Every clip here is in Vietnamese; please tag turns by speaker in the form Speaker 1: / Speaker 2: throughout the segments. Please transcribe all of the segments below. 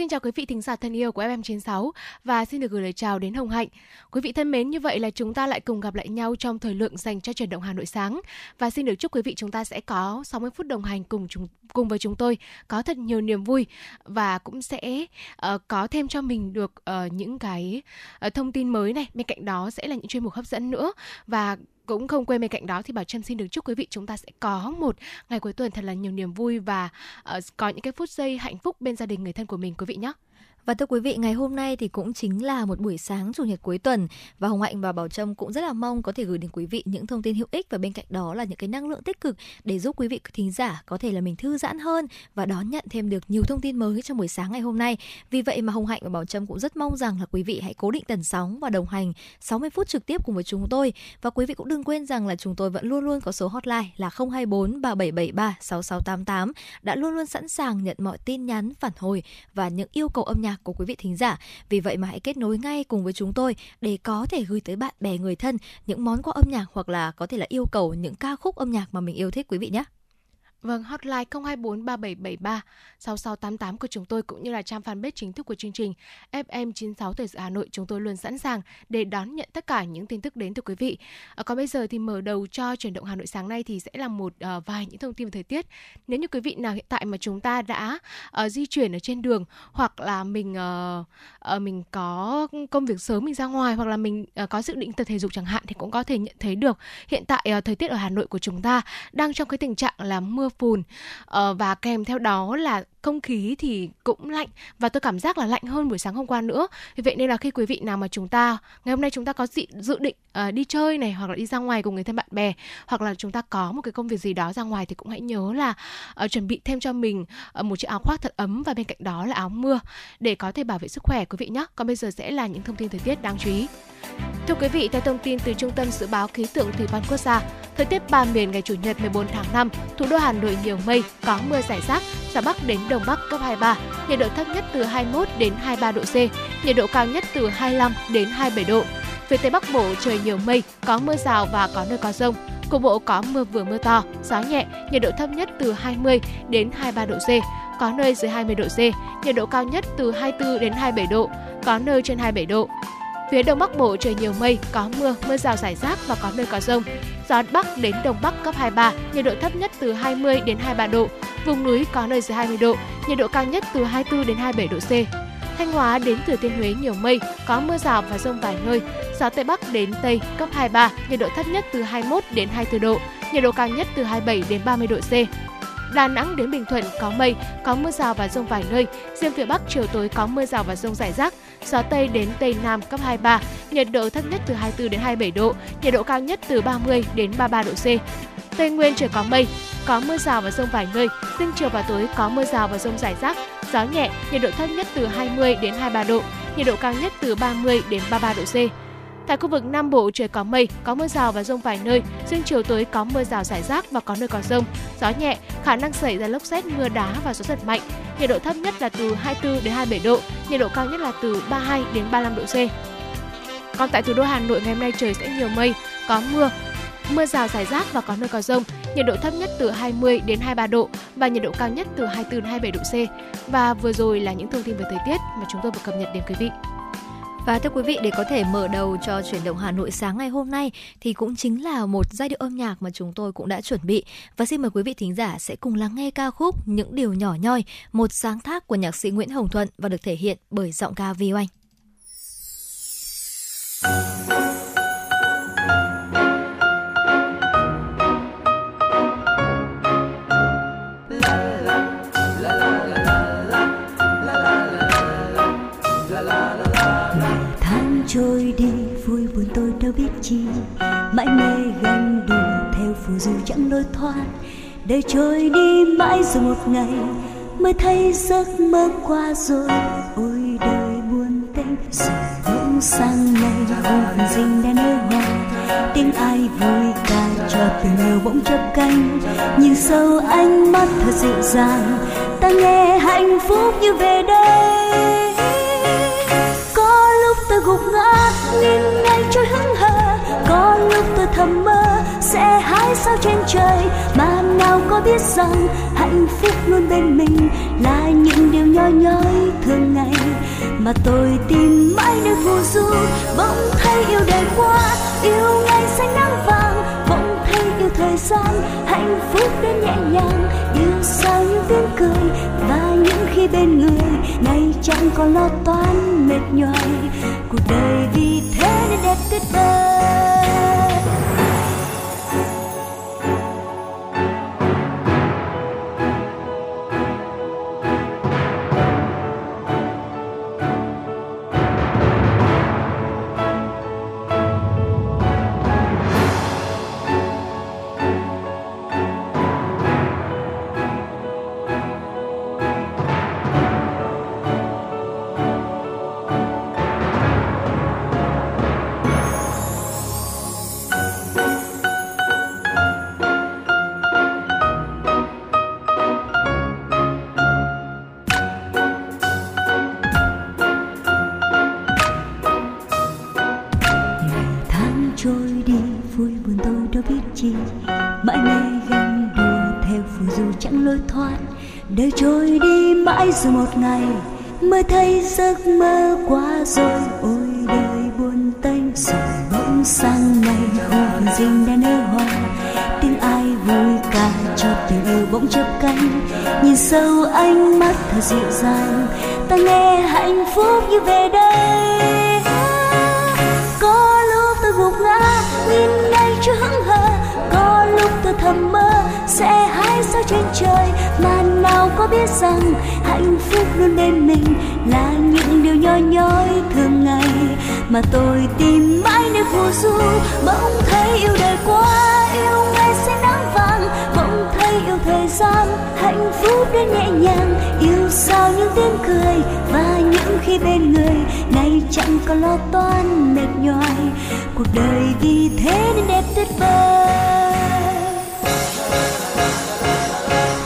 Speaker 1: Xin chào quý vị thính giả thân yêu của FM96 và xin được gửi lời chào đến Hồng Hạnh. Quý vị thân mến, như vậy là chúng ta lại cùng gặp lại nhau trong thời lượng dành cho chuyển động Hà Nội sáng và xin được chúc quý vị chúng ta sẽ có 60 phút đồng hành cùng chúng cùng với chúng tôi có thật nhiều niềm vui và cũng sẽ uh, có thêm cho mình được uh, những cái uh, thông tin mới này. Bên cạnh đó sẽ là những chuyên mục hấp dẫn nữa và cũng không quên bên cạnh đó thì bảo trâm xin được chúc quý vị chúng ta sẽ có một ngày cuối tuần thật là nhiều niềm vui và uh, có những cái phút giây hạnh phúc bên gia đình người thân của mình quý vị nhé
Speaker 2: và thưa quý vị, ngày hôm nay thì cũng chính là một buổi sáng chủ nhật cuối tuần và Hồng Hạnh và Bảo Trâm cũng rất là mong có thể gửi đến quý vị những thông tin hữu ích và bên cạnh đó là những cái năng lượng tích cực để giúp quý vị thính giả có thể là mình thư giãn hơn và đón nhận thêm được nhiều thông tin mới trong buổi sáng ngày hôm nay. Vì vậy mà Hồng Hạnh và Bảo Trâm cũng rất mong rằng là quý vị hãy cố định tần sóng và đồng hành 60 phút trực tiếp cùng với chúng tôi và quý vị cũng đừng quên rằng là chúng tôi vẫn luôn luôn có số hotline là 024 3773 6688 đã luôn luôn sẵn sàng nhận mọi tin nhắn phản hồi và những yêu cầu âm nhạc của quý vị thính giả. Vì vậy mà hãy kết nối ngay cùng với chúng tôi để có thể gửi tới bạn bè, người thân những món quà âm nhạc hoặc là có thể là yêu cầu những ca khúc âm nhạc mà mình yêu thích, quý vị nhé.
Speaker 1: Vâng, hotline 024 3773 6688 của chúng tôi cũng như là trang fanpage chính thức của chương trình FM96 Thời sự Hà Nội chúng tôi luôn sẵn sàng để đón nhận tất cả những tin tức đến từ quý vị. À, còn bây giờ thì mở đầu cho chuyển động Hà Nội sáng nay thì sẽ là một uh, vài những thông tin về thời tiết. Nếu như quý vị nào hiện tại mà chúng ta đã uh, di chuyển ở trên đường hoặc là mình uh, uh, mình có công việc sớm mình ra ngoài hoặc là mình uh, có dự định tập thể dục chẳng hạn thì cũng có thể nhận thấy được hiện tại uh, thời tiết ở Hà Nội của chúng ta đang trong cái tình trạng là mưa phùn uh, ờ, và kèm theo đó là không khí thì cũng lạnh và tôi cảm giác là lạnh hơn buổi sáng hôm qua nữa. Vì vậy nên là khi quý vị nào mà chúng ta ngày hôm nay chúng ta có dự, dự định uh, đi chơi này hoặc là đi ra ngoài cùng người thân bạn bè hoặc là chúng ta có một cái công việc gì đó ra ngoài thì cũng hãy nhớ là uh, chuẩn bị thêm cho mình uh, một chiếc áo khoác thật ấm và bên cạnh đó là áo mưa để có thể bảo vệ sức khỏe quý vị nhé còn bây giờ sẽ là những thông tin thời tiết đáng chú ý. Thưa quý vị, theo thông tin từ Trung tâm Dự báo Khí tượng Thủy văn Quốc gia, thời tiết ba miền ngày Chủ nhật 14 tháng 5, thủ đô Hà Nội nhiều mây, có mưa rải rác, gió Bắc đến Đông Bắc cấp 23, nhiệt độ thấp nhất từ 21 đến 23 độ C, nhiệt độ cao nhất từ 25 đến 27 độ. Phía Tây Bắc Bộ trời nhiều mây, có mưa rào và có nơi có rông. Cục bộ có mưa vừa mưa to, gió nhẹ, nhiệt độ thấp nhất từ 20 đến 23 độ C, có nơi dưới 20 độ C, nhiệt độ cao nhất từ 24 đến 27 độ, có nơi trên 27 độ. Phía Đông Bắc Bộ trời nhiều mây, có mưa, mưa rào rải rác và có nơi có rông. Gió Bắc đến Đông Bắc cấp 23, nhiệt độ thấp nhất từ 20 đến 23 độ. Vùng núi có nơi dưới 20 độ, nhiệt độ cao nhất từ 24 đến 27 độ C. Thanh Hóa đến Thừa Thiên Huế nhiều mây, có mưa rào và rông vài nơi. Gió Tây Bắc đến Tây cấp 23, nhiệt độ thấp nhất từ 21 đến 24 độ, nhiệt độ cao nhất từ 27 đến 30 độ C. Đà Nẵng đến Bình Thuận có mây, có mưa rào và rông vài nơi. Riêng phía Bắc chiều tối có mưa rào và rông rải rác. Gió Tây đến Tây Nam cấp 23, nhiệt độ thấp nhất từ 24 đến 27 độ, nhiệt độ cao nhất từ 30 đến 33 độ C. Tây Nguyên trời có mây, có mưa rào và rông vài nơi. Riêng chiều và tối có mưa rào và rông rải rác. Gió nhẹ, nhiệt độ thấp nhất từ 20 đến 23 độ, nhiệt độ cao nhất từ 30 đến 33 độ C. Tại khu vực Nam Bộ trời có mây, có mưa rào và rông vài nơi, riêng chiều tối có mưa rào rải rác và có nơi có rông. Gió nhẹ, khả năng xảy ra lốc xét, mưa đá và gió giật mạnh. Nhiệt độ thấp nhất là từ 24 đến 27 độ, nhiệt độ cao nhất là từ 32 đến 35 độ C. Còn tại thủ đô Hà Nội ngày hôm nay trời sẽ nhiều mây, có mưa, mưa rào rải rác và có nơi có rông. Nhiệt độ thấp nhất từ 20 đến 23 độ và nhiệt độ cao nhất từ 24 đến 27 độ C. Và vừa rồi là những thông tin về thời tiết mà chúng tôi vừa cập nhật đến quý vị.
Speaker 2: Và thưa quý vị, để có thể mở đầu cho chuyển động Hà Nội sáng ngày hôm nay thì cũng chính là một giai điệu âm nhạc mà chúng tôi cũng đã chuẩn bị. Và xin mời quý vị thính giả sẽ cùng lắng nghe ca khúc Những điều nhỏ nhoi, một sáng tác của nhạc sĩ Nguyễn Hồng Thuận và được thể hiện bởi giọng ca Vi Oanh.
Speaker 3: Trôi đi, vui buồn tôi đâu biết chi. Mãi mê ganh đùa theo phù du chẳng lối thoát. Đời trôi đi mãi rồi một ngày, mới thấy giấc mơ qua rồi. Ôi đời buồn tênh rồi bỗng sang ngày hồn dinh đèn nở hoa. Tiếng ai vui ca cho tình yêu bỗng chớp cánh. Nhìn sâu ánh mắt thật dịu dàng, ta nghe hạnh phúc như về đây gục ngã nhìn ngày trôi hững hờ. Có lúc tôi thầm mơ, sẽ hái sao trên trời. Mà nào có biết rằng hạnh phúc luôn bên mình là những điều nhỏ nhói thường ngày. Mà tôi tìm mãi nơi phù du, bỗng thấy yêu đời qua yêu ngày xanh nắng vàng, bỗng thấy yêu thời gian. Hạnh phúc đến nhẹ nhàng yêu sao những tiếng cười. Và những khi bên người, ngày chẳng còn lo toan, mệt nhoài cuộc đời vì thế nên đẹp tuyệt ánh mắt thật dịu dàng, ta nghe hạnh phúc như về đây. Có lúc tôi gục ngã, nhìn ngay chưa hững hờ. Có lúc tôi thầm mơ, sẽ hái sao trên trời. Mà nào có biết rằng hạnh phúc luôn bên mình là những điều nhỏ nhói thường ngày. Mà tôi tìm mãi nơi phù du, bỗng thấy yêu đời quá yêu ngày Phút đến nhẹ nhàng yêu sao những tiếng cười và những khi bên người nay chẳng còn lo toan mệt nhoài. Cuộc đời vì thế nên đẹp tuyệt vời.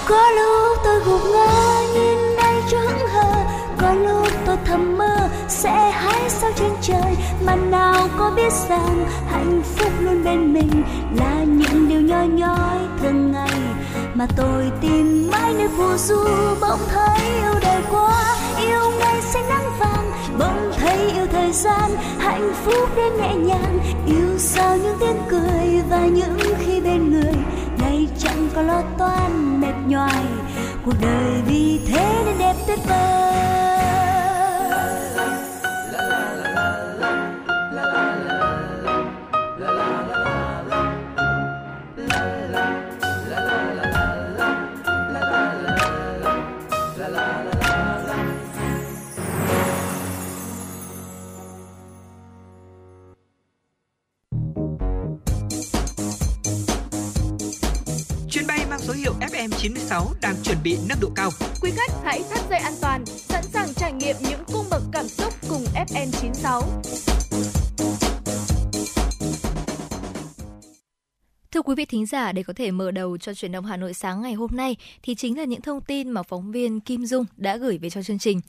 Speaker 3: Có lúc tôi gục ngã nhìn nay cho hững hờ. Có lúc tôi thầm mơ sẽ hái sao trên trời. Mà nào có biết rằng hạnh phúc luôn bên mình là những điều nhỏ nhói thường ngày mà tôi tìm mãi nơi phù du, bỗng thấy yêu đời quá. Yêu ngày xanh nắng vàng, bỗng thấy yêu thời gian. Hạnh phúc đến nhẹ nhàng, yêu sao những tiếng cười và những khi bên người. Ngày chẳng có lo toan, mệt nhoài. Cuộc đời vì thế nên đẹp tuyệt vời.
Speaker 2: Thính giả, để có thể mở đầu cho chuyển động Hà Nội sáng ngày hôm nay thì chính là những thông tin mà phóng viên Kim Dung đã gửi về cho chương trình.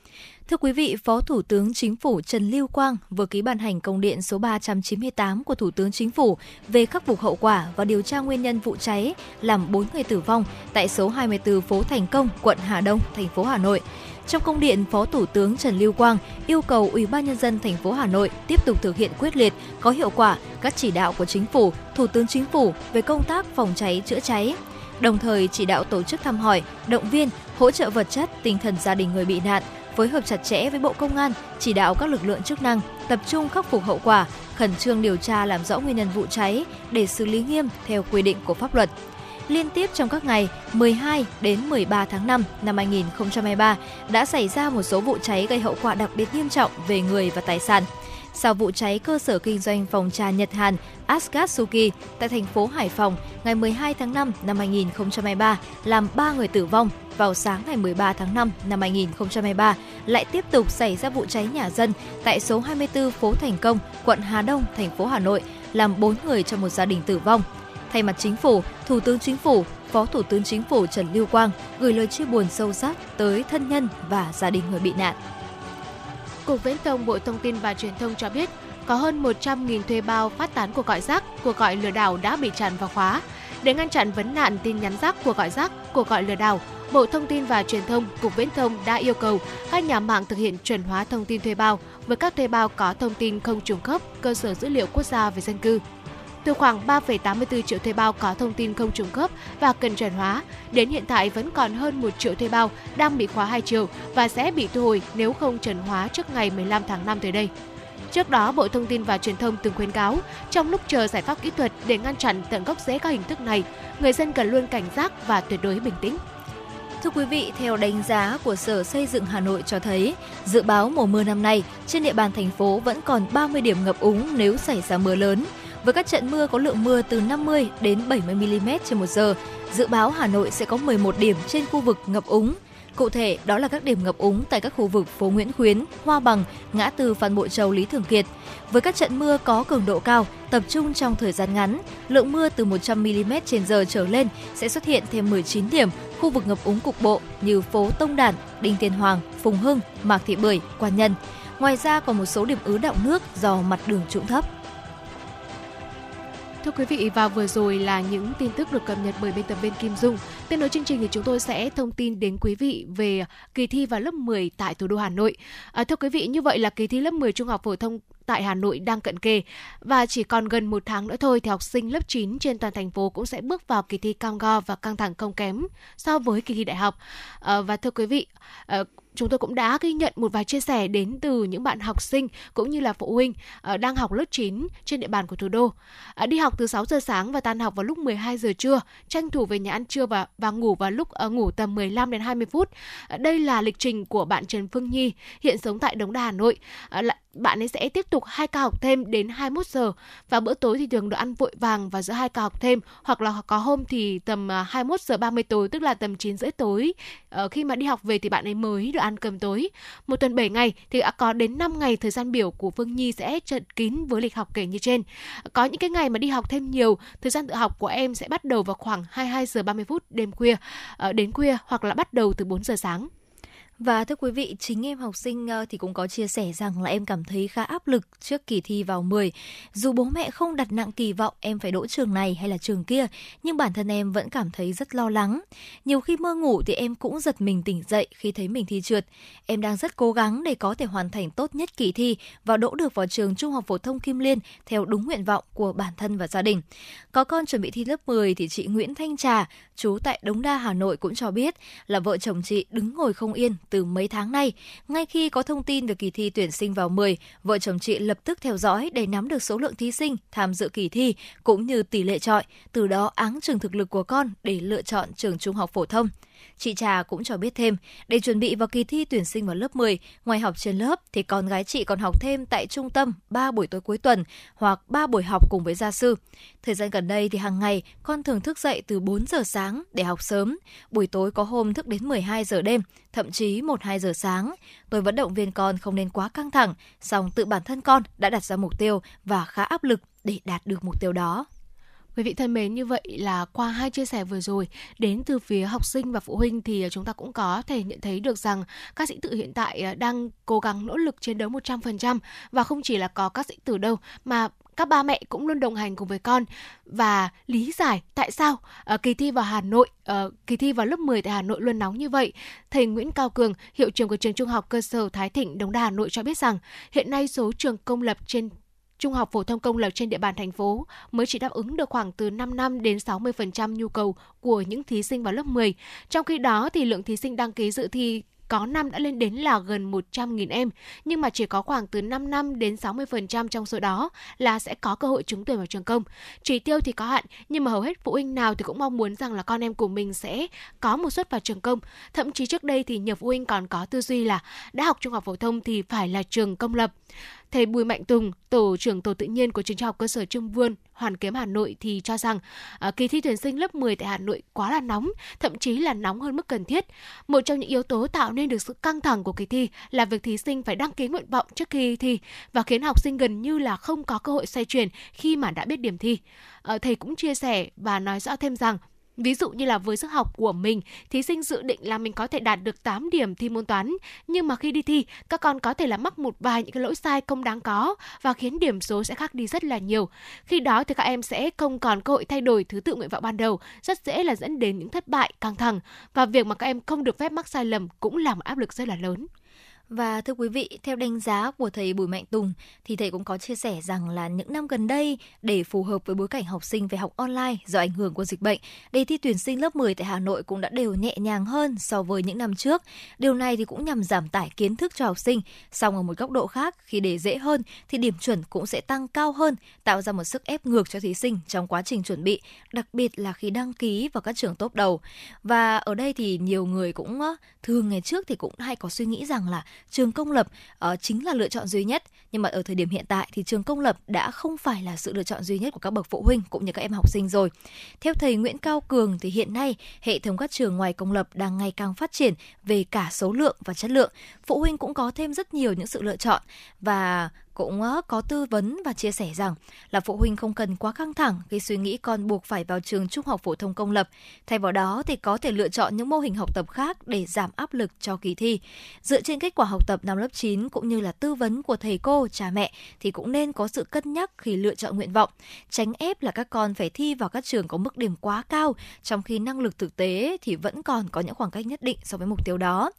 Speaker 2: Thưa quý vị, Phó Thủ tướng Chính phủ Trần Lưu Quang vừa ký ban hành công điện số 398 của Thủ tướng Chính phủ về khắc phục hậu quả và điều tra nguyên nhân vụ cháy làm 4 người tử vong tại số 24 phố Thành Công, quận Hà Đông, thành phố Hà Nội. Trong công điện, Phó Thủ tướng Trần Lưu Quang yêu cầu Ủy ban nhân dân thành phố Hà Nội tiếp tục thực hiện quyết liệt, có hiệu quả các chỉ đạo của chính phủ, Thủ tướng Chính phủ về công tác phòng cháy chữa cháy, đồng thời chỉ đạo tổ chức thăm hỏi, động viên, hỗ trợ vật chất, tinh thần gia đình người bị nạn, phối hợp chặt chẽ với Bộ Công an, chỉ đạo các lực lượng chức năng tập trung khắc phục hậu quả, khẩn trương điều tra làm rõ nguyên nhân vụ cháy để xử lý nghiêm theo quy định của pháp luật liên tiếp trong các ngày 12 đến 13 tháng 5 năm 2023 đã xảy ra một số vụ cháy gây hậu quả đặc biệt nghiêm trọng về người và tài sản. Sau vụ cháy cơ sở kinh doanh phòng trà Nhật Hàn Asgatsuki tại thành phố Hải Phòng ngày 12 tháng 5 năm 2023 làm 3 người tử vong, vào sáng ngày 13 tháng 5 năm 2023 lại tiếp tục xảy ra vụ cháy nhà dân tại số 24 phố Thành Công, quận Hà Đông, thành phố Hà Nội, làm 4 người trong một gia đình tử vong. Thay mặt chính phủ, Thủ tướng Chính phủ, Phó Thủ tướng Chính phủ Trần Lưu Quang gửi lời chia buồn sâu sắc tới thân nhân và gia đình người bị nạn.
Speaker 1: Cục Viễn thông Bộ Thông tin và Truyền thông cho biết có hơn 100.000 thuê bao phát tán cuộc gọi rác, cuộc gọi lừa đảo đã bị chặn và khóa. Để ngăn chặn vấn nạn tin nhắn rác, cuộc gọi rác, cuộc gọi lừa đảo, Bộ Thông tin và Truyền thông, Cục Viễn thông đã yêu cầu các nhà mạng thực hiện chuẩn hóa thông tin thuê bao với các thuê bao có thông tin không trùng khớp cơ sở dữ liệu quốc gia về dân cư. Từ khoảng 3,84 triệu thuê bao có thông tin không trùng khớp và cần chuẩn hóa, đến hiện tại vẫn còn hơn 1 triệu thuê bao đang bị khóa hai chiều và sẽ bị thu hồi nếu không chuẩn hóa trước ngày 15 tháng 5 tới đây. Trước đó, Bộ Thông tin và Truyền thông từng khuyến cáo, trong lúc chờ giải pháp kỹ thuật để ngăn chặn tận gốc rễ các hình thức này, người dân cần luôn cảnh giác và tuyệt đối bình tĩnh.
Speaker 2: Thưa quý vị, theo đánh giá của Sở Xây dựng Hà Nội cho thấy, dự báo mùa mưa năm nay trên địa bàn thành phố vẫn còn 30 điểm ngập úng nếu xảy ra mưa lớn. Với các trận mưa có lượng mưa từ 50 đến 70 mm trên một giờ, dự báo Hà Nội sẽ có 11 điểm trên khu vực ngập úng. Cụ thể, đó là các điểm ngập úng tại các khu vực phố Nguyễn Khuyến, Hoa Bằng, ngã tư Phan Bội Châu, Lý Thường Kiệt. Với các trận mưa có cường độ cao, tập trung trong thời gian ngắn, lượng mưa từ 100 mm trên giờ trở lên sẽ xuất hiện thêm 19 điểm khu vực ngập úng cục bộ như phố Tông Đản, Đinh Tiên Hoàng, Phùng Hưng, Mạc Thị Bưởi, Quan Nhân. Ngoài ra còn một số điểm ứ động nước do mặt đường trũng thấp.
Speaker 1: Thưa quý vị và vừa rồi là những tin tức được cập nhật bởi biên tập viên Kim Dung. Tiếp nối chương trình thì chúng tôi sẽ thông tin đến quý vị về kỳ thi vào lớp 10 tại thủ đô Hà Nội. À, thưa quý vị, như vậy là kỳ thi lớp 10 trung học phổ thông tại Hà Nội đang cận kề và chỉ còn gần một tháng nữa thôi thì học sinh lớp 9 trên toàn thành phố cũng sẽ bước vào kỳ thi cam go và căng thẳng không kém so với kỳ thi đại học. À, và thưa quý vị, à, chúng tôi cũng đã ghi nhận một vài chia sẻ đến từ những bạn học sinh cũng như là phụ huynh ờ, đang học lớp 9 trên địa bàn của thủ đô. Ờ, đi học từ 6 giờ sáng và tan học vào lúc 12 giờ trưa, tranh thủ về nhà ăn trưa và và ngủ vào lúc uh, ngủ tầm 15 đến 20 phút. Đây là lịch trình của bạn Trần Phương Nhi, hiện sống tại Đống Đa Hà Nội. Bạn ấy sẽ tiếp tục hai ca học thêm đến 21 giờ và bữa tối thì thường được ăn vội vàng và giữa hai ca học thêm hoặc là có hôm thì tầm à, 21 giờ 30 tối tức là tầm 9 rưỡi tối ờ, khi mà đi học về thì bạn ấy mới được ăn cơm tối. Một tuần 7 ngày thì đã có đến 5 ngày thời gian biểu của Phương Nhi sẽ trận kín với lịch học kể như trên. Có những cái ngày mà đi học thêm nhiều, thời gian tự học của em sẽ bắt đầu vào khoảng 22 giờ 30 phút đêm khuya ờ, đến khuya hoặc là bắt đầu từ 4 giờ sáng.
Speaker 2: Và thưa quý vị, chính em học sinh ờ, thì cũng có chia sẻ rằng là em cảm thấy khá áp lực trước kỳ thi vào 10. Dù bố mẹ không đặt nặng kỳ vọng em phải đỗ trường này hay là trường kia, nhưng bản thân em vẫn cảm thấy rất lo lắng. Nhiều khi mơ ngủ thì em cũng giật mình tỉnh dậy khi thấy mình thi trượt. Em đang rất cố gắng để có thể hoàn thành tốt nhất kỳ thi và đỗ được vào trường Trung học phổ thông Kim Liên theo đúng nguyện vọng của bản thân và gia đình. Có con chuẩn bị thi lớp 10 thì chị Nguyễn Thanh Trà, chú tại Đống Đa Hà Nội cũng cho biết là vợ chồng chị đứng ngồi không yên từ mấy tháng nay. Ngay khi có thông tin về kỳ thi tuyển sinh vào 10, vợ chồng chị lập tức theo dõi để nắm được số lượng thí sinh tham dự kỳ thi cũng như tỷ lệ trọi, từ đó áng chừng thực lực của con để lựa chọn trường trung học phổ thông. Chị Trà cũng cho biết thêm, để chuẩn bị vào kỳ thi tuyển sinh vào lớp 10, ngoài học trên lớp thì con gái chị còn học thêm tại trung tâm 3 buổi tối cuối tuần hoặc 3 buổi học cùng với gia sư. Thời gian gần đây thì hàng ngày con thường thức dậy từ 4 giờ sáng để học sớm, buổi tối có hôm thức đến 12 giờ đêm, thậm chí 1-2 giờ sáng. Tôi vẫn động viên con không nên quá căng thẳng, song tự bản thân con đã đặt ra mục tiêu và khá áp lực để đạt được mục tiêu đó.
Speaker 1: Quý vị thân mến, như vậy là qua hai chia sẻ vừa rồi đến từ phía học sinh và phụ huynh thì ờ, chúng ta cũng có thể nhận thấy được rằng các sĩ tử hiện tại ờ, đang cố gắng nỗ lực chiến đấu 100% và không chỉ là có các sĩ tử đâu mà các ba mẹ cũng luôn đồng hành cùng với con và lý giải tại sao uh, kỳ thi vào Hà Nội, uh, kỳ thi vào lớp 10 tại Hà Nội luôn nóng như vậy. Thầy Nguyễn Cao Cường, hiệu trưởng của trường Trung học cơ sở Thái Thịnh, Đống Đa Hà Nội cho biết rằng hiện nay số trường công lập trên trung học phổ thông công lập trên địa bàn thành phố mới chỉ đáp ứng được khoảng từ 5 năm đến 60% nhu cầu của những thí sinh vào lớp 10. Trong khi đó thì lượng thí sinh đăng ký dự thi có năm đã lên đến là gần 100.000 em, nhưng mà chỉ có khoảng từ 5 năm đến 60% trong số đó là sẽ có cơ hội trúng tuyển vào trường công. Chỉ tiêu thì có hạn, nhưng mà hầu hết phụ huynh nào thì cũng mong muốn rằng là con em của mình sẽ có một suất vào trường công. Thậm chí trước đây thì nhiều phụ huynh còn có tư duy là đã học trung học phổ thông thì phải là trường công lập. Thầy Bùi Mạnh Tùng, tổ trưởng tổ tự nhiên của trường trung học cơ sở Trung Vươn, Hoàn Kiếm Hà Nội thì cho rằng à, kỳ thi tuyển sinh lớp 10 tại Hà Nội quá là nóng, thậm chí là nóng hơn mức cần thiết. Một trong những yếu tố tạo nên được sự căng thẳng của kỳ thi là việc thí sinh phải đăng ký nguyện vọng trước khi thi và khiến học sinh gần như là không có cơ hội xoay chuyển khi mà đã biết điểm thi. À, thầy cũng chia sẻ và nói rõ thêm rằng Ví dụ như là với sức học của mình, thí sinh dự định là mình có thể đạt được 8 điểm thi môn toán, nhưng mà khi đi thi, các con có thể là mắc một vài những cái lỗi sai không đáng có và khiến điểm số sẽ khác đi rất là nhiều. Khi đó thì các em sẽ không còn cơ hội thay đổi thứ tự nguyện vọng ban đầu, rất dễ là dẫn đến những thất bại, căng thẳng và việc mà các em không được phép mắc sai lầm cũng là một áp lực rất là lớn.
Speaker 2: Và thưa quý vị, theo đánh giá của thầy Bùi Mạnh Tùng thì thầy cũng có chia sẻ rằng là những năm gần đây để phù hợp với bối cảnh học sinh về học online do ảnh hưởng của dịch bệnh, đề thi tuyển sinh lớp 10 tại Hà Nội cũng đã đều nhẹ nhàng hơn so với những năm trước. Điều này thì cũng nhằm giảm tải kiến thức cho học sinh. Song ở một góc độ khác, khi đề dễ hơn thì điểm chuẩn cũng sẽ tăng cao hơn, tạo ra một sức ép ngược cho thí sinh trong quá trình chuẩn bị, đặc biệt là khi đăng ký vào các trường top đầu. Và ở đây thì nhiều người cũng thường ngày trước thì cũng hay có suy nghĩ rằng là trường công lập uh, chính là lựa chọn duy nhất nhưng mà ở thời điểm hiện tại thì trường công lập đã không phải là sự lựa chọn duy nhất của các bậc phụ huynh cũng như các em học sinh rồi. Theo thầy Nguyễn Cao Cường thì hiện nay hệ thống các trường ngoài công lập đang ngày càng phát triển về cả số lượng và chất lượng. Phụ huynh cũng có thêm rất nhiều những sự lựa chọn và cũng ờ, có tư vấn và chia sẻ rằng là phụ huynh không cần quá căng thẳng khi suy nghĩ con buộc phải vào trường trung học phổ thông công lập. Thay vào đó thì có thể lựa chọn những mô hình học tập khác để giảm áp lực cho kỳ thi. Dựa trên kết quả học tập năm lớp 9 cũng như là tư vấn của thầy cô, cha mẹ thì cũng nên có sự cân nhắc khi lựa chọn nguyện vọng, tránh ép là các con phải thi vào các trường có mức điểm quá cao trong khi năng lực thực tế thì vẫn còn có những khoảng cách nhất định so với mục tiêu đó.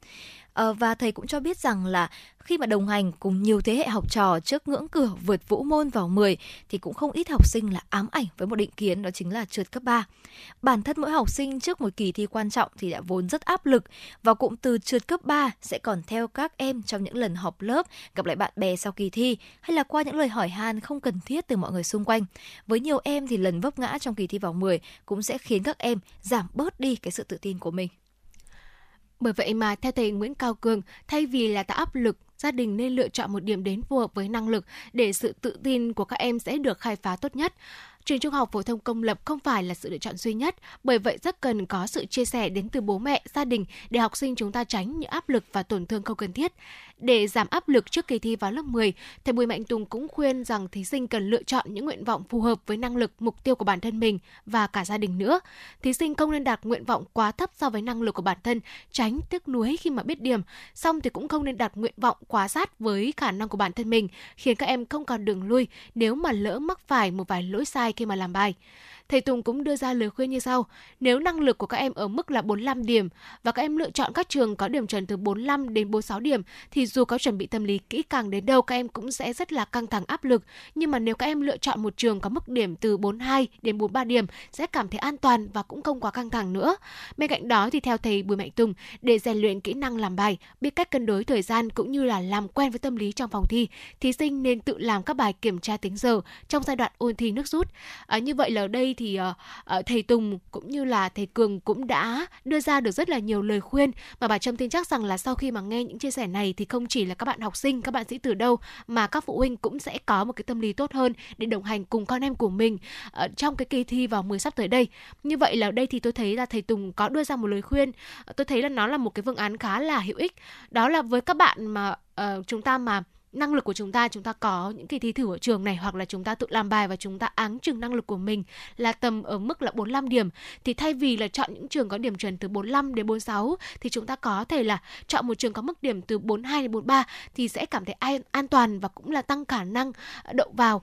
Speaker 2: À, và thầy cũng cho biết rằng là khi mà đồng hành cùng nhiều thế hệ học trò trước ngưỡng cửa vượt vũ môn vào 10 thì cũng không ít học sinh là ám ảnh với một định kiến đó chính là trượt cấp 3. Bản thân mỗi học sinh trước một kỳ thi quan trọng thì đã vốn rất áp lực và cụm từ trượt cấp 3 sẽ còn theo các em trong những lần họp lớp, gặp lại bạn bè sau kỳ thi hay là qua những lời hỏi han không cần thiết từ mọi người xung quanh. Với nhiều em thì lần vấp ngã trong kỳ thi vào 10 cũng sẽ khiến các em giảm bớt đi cái sự tự tin của mình.
Speaker 1: Bởi vậy mà theo thầy Nguyễn Cao Cường, thay vì là tạo áp lực gia đình nên lựa chọn một điểm đến phù hợp với năng lực để sự tự tin của các em sẽ được khai phá tốt nhất. Trường trung học phổ thông công lập không phải là sự lựa chọn duy nhất, bởi vậy rất cần có sự chia sẻ đến từ bố mẹ, gia đình để học sinh chúng ta tránh những áp lực và tổn thương không cần thiết. Để giảm áp lực trước kỳ thi vào lớp 10, thầy Bùi Mạnh Tùng cũng khuyên rằng thí sinh cần lựa chọn những nguyện vọng phù hợp với năng lực, mục tiêu của bản thân mình và cả gia đình nữa. Thí sinh không nên đặt nguyện vọng quá thấp so với năng lực của bản thân, tránh tiếc nuối khi mà biết điểm. Xong thì cũng không nên đặt nguyện vọng quá sát với khả năng của bản thân mình, khiến các em không còn đường lui nếu mà lỡ mắc phải một vài lỗi sai khi mà làm bài thầy Tùng cũng đưa ra lời khuyên như sau. Nếu năng lực của các em ở mức là 45 điểm và các em lựa chọn các trường có điểm chuẩn từ 45 đến 46 điểm thì dù có chuẩn bị tâm lý kỹ càng đến đâu các em cũng sẽ rất là căng thẳng áp lực. Nhưng mà nếu các em lựa chọn một trường có mức điểm từ 42 đến 43 điểm sẽ cảm thấy an toàn và cũng không quá căng thẳng nữa. Bên cạnh đó thì theo thầy Bùi Mạnh Tùng, để rèn luyện kỹ năng làm bài, biết cách cân đối thời gian cũng như là làm quen với tâm lý trong phòng thi, thí sinh nên tự làm các bài kiểm tra tính giờ trong giai đoạn ôn thi nước rút. À, như vậy là ở đây thì uh, thầy Tùng cũng như là thầy Cường cũng đã đưa ra được rất là nhiều lời khuyên mà bà Trâm tin chắc rằng là sau khi mà nghe những chia sẻ này thì không chỉ là các bạn học sinh, các bạn sĩ tử đâu mà các phụ huynh cũng sẽ có một cái tâm lý tốt hơn để đồng hành cùng con em của mình uh, trong cái kỳ thi vào 10 sắp tới đây. Như vậy là ở đây thì tôi thấy là thầy Tùng có đưa ra một lời khuyên, tôi thấy là nó là một cái phương án khá là hữu ích. Đó là với các bạn mà uh, chúng ta mà năng lực của chúng ta chúng ta có những kỳ thi thử ở trường này hoặc là chúng ta tự làm bài và chúng ta áng chừng năng lực của mình là tầm ở mức là 45 điểm. Thì thay vì là chọn những trường có điểm chuẩn từ 45 đến 46 thì chúng ta có thể là chọn một trường có mức điểm từ 42 đến 43 thì sẽ cảm thấy an, an toàn và cũng là tăng khả năng ờ, đậu vào.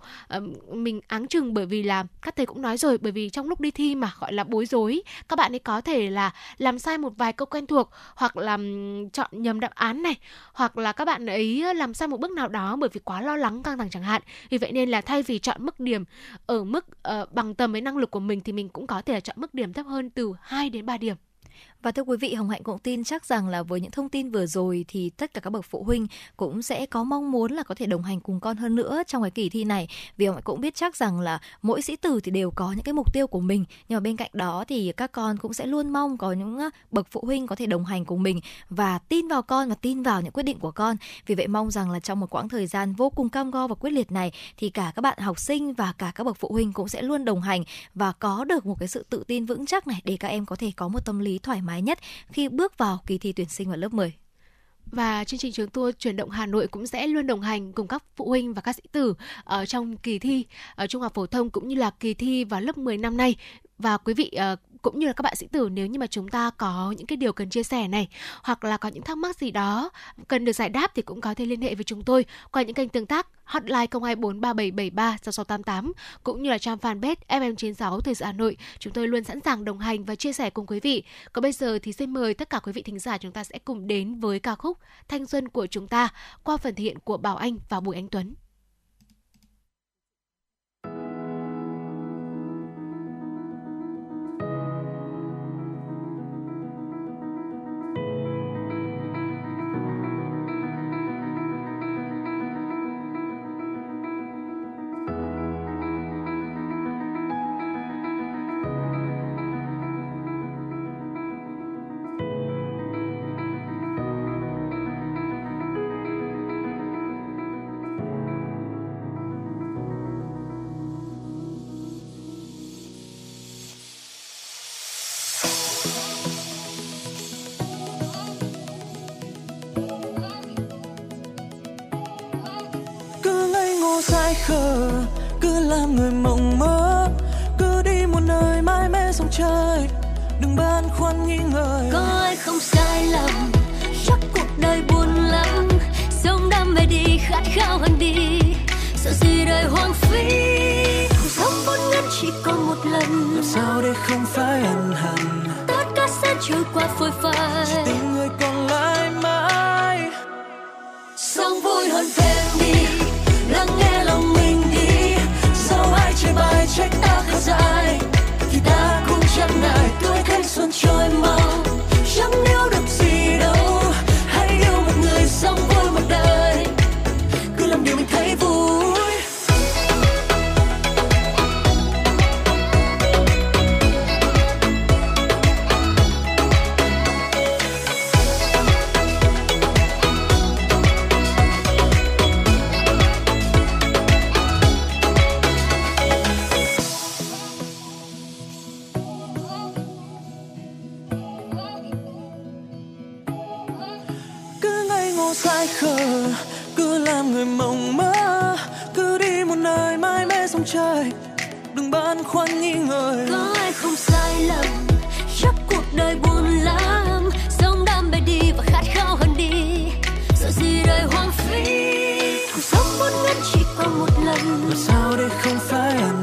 Speaker 1: Mình áng chừng bởi vì là các thầy cũng nói rồi bởi vì trong lúc đi thi mà gọi là bối rối các bạn ấy có thể là làm sai một vài câu quen thuộc hoặc là chọn nhầm đáp án này hoặc là các bạn ấy làm sai một bước nào nào đó bởi vì quá lo lắng căng thẳng chẳng hạn. Vì vậy nên là thay vì chọn mức điểm ở mức uh, bằng tầm với năng lực của mình thì mình cũng có thể là chọn mức điểm thấp hơn từ 2 đến 3 điểm
Speaker 2: và thưa quý vị, Hồng Hạnh cũng tin chắc rằng là với những thông tin vừa rồi thì tất cả các bậc phụ huynh cũng sẽ có mong muốn là có thể đồng hành cùng con hơn nữa trong cái kỳ thi này. Vì Hồng Hạnh cũng biết chắc rằng là mỗi sĩ tử thì đều có những cái mục tiêu của mình. Nhưng mà bên cạnh đó thì các con cũng sẽ luôn mong có những bậc phụ huynh có thể đồng hành cùng mình và tin vào con và tin vào những quyết định của con. Vì vậy mong rằng là trong một quãng thời gian vô cùng cam go và quyết liệt này thì cả các bạn học sinh và cả các bậc phụ huynh cũng sẽ luôn đồng hành và có được một cái sự tự tin vững chắc này để các em có thể có một tâm lý thoải mái nhất khi bước vào kỳ thi tuyển sinh vào lớp 10.
Speaker 1: Và chương trình trường tour chuyển động Hà Nội cũng sẽ luôn đồng hành cùng các phụ huynh và các sĩ tử ở trong kỳ thi ở trung học phổ thông cũng như là kỳ thi vào lớp 10 năm nay và quý vị uh, cũng như là các bạn sĩ tử nếu như mà chúng ta có những cái điều cần chia sẻ này hoặc là có những thắc mắc gì đó cần được giải đáp thì cũng có thể liên hệ với chúng tôi qua những kênh tương tác hotline 024 3773 6688 cũng như là trang fanpage FM96 Thời sự Hà Nội. Chúng tôi luôn sẵn sàng đồng hành và chia sẻ cùng quý vị. Còn bây giờ thì xin mời tất cả quý vị thính giả chúng ta sẽ cùng đến với ca khúc Thanh Xuân của chúng ta qua phần thể hiện của Bảo Anh và Bùi Anh Tuấn.
Speaker 3: Khờ cứ làm người mộng mơ cứ đi một nơi mãi mê sông trời đừng băn khoăn nghi ngờ.
Speaker 4: Có ai không sai lầm chắc cuộc đời buồn lắm. Sống đam mê đi khát khao hơn đi. Sợ gì đời hoang phí cuộc sống vốn ngắn chỉ còn một lần.
Speaker 3: Làm sao để không phải ân hận
Speaker 4: tất cả sẽ trôi qua phôi phai.
Speaker 3: Chỉ tình người còn ngô dại khờ. Cứ làm người mộng mơ cứ đi một nơi mãi mê sông trời. Đừng băn khoăn nghi ngờ.
Speaker 4: Có ai không sai lầm chắc cuộc đời buồn lắm. Sống đam mê đi và khát khao hơn đi. Sợ gì đời hoang phí. Cuộc sống vốn ngắn chỉ còn một lần.
Speaker 3: Làm sao để không phải ân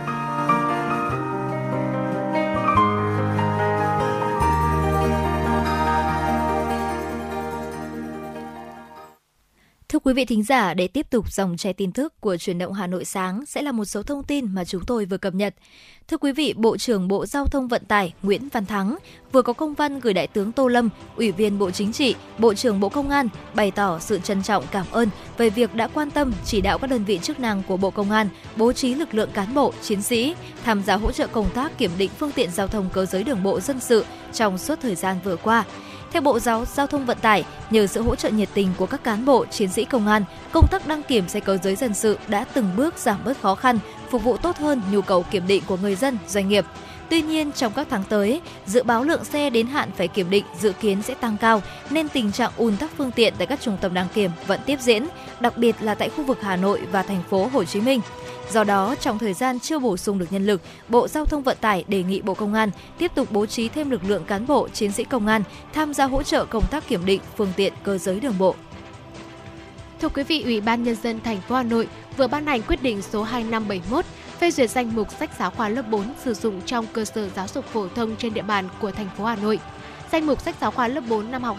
Speaker 2: Quý vị thính giả, để tiếp tục dòng chảy tin tức của truyền động Hà Nội sáng sẽ là một số thông tin mà chúng tôi vừa cập nhật. Thưa quý vị, Bộ trưởng Bộ Giao thông Vận tải Nguyễn Văn Thắng vừa có công văn gửi Đại tướng Tô Lâm, Ủy viên Bộ Chính trị, Bộ trưởng Bộ Công an bày tỏ sự trân trọng cảm ơn về việc đã quan tâm chỉ đạo các đơn vị chức năng của Bộ Công an bố trí lực lượng cán bộ, chiến sĩ tham gia hỗ trợ công tác kiểm định phương tiện giao thông cơ giới đường bộ dân sự trong suốt thời gian vừa qua. Theo Bộ Giáo Giao thông Vận tải, nhờ sự hỗ trợ nhiệt tình của các cán bộ, chiến sĩ công an, công tác đăng kiểm xe cơ giới dân sự đã từng bước giảm bớt khó khăn, phục vụ tốt hơn nhu cầu kiểm định của người dân, doanh nghiệp. Tuy nhiên, trong các tháng tới, dự báo lượng xe đến hạn phải kiểm định dự kiến sẽ tăng cao, nên tình trạng ùn tắc phương tiện tại các trung tâm đăng kiểm vẫn tiếp diễn, đặc biệt là tại khu vực Hà Nội và thành phố Hồ Chí Minh. Do đó, trong thời gian chưa bổ sung được nhân lực, Bộ Giao thông Vận tải đề nghị Bộ Công an tiếp tục bố trí thêm lực lượng cán bộ, chiến sĩ công an tham gia hỗ trợ công tác kiểm định phương tiện cơ giới đường bộ.
Speaker 1: Thưa quý vị, Ủy ban nhân dân thành phố Hà Nội vừa ban hành quyết định số 2571 phê duyệt danh mục sách giáo khoa lớp 4 sử dụng trong cơ sở giáo dục phổ thông trên địa bàn của thành phố Hà Nội. Danh mục sách giáo khoa lớp 4 năm học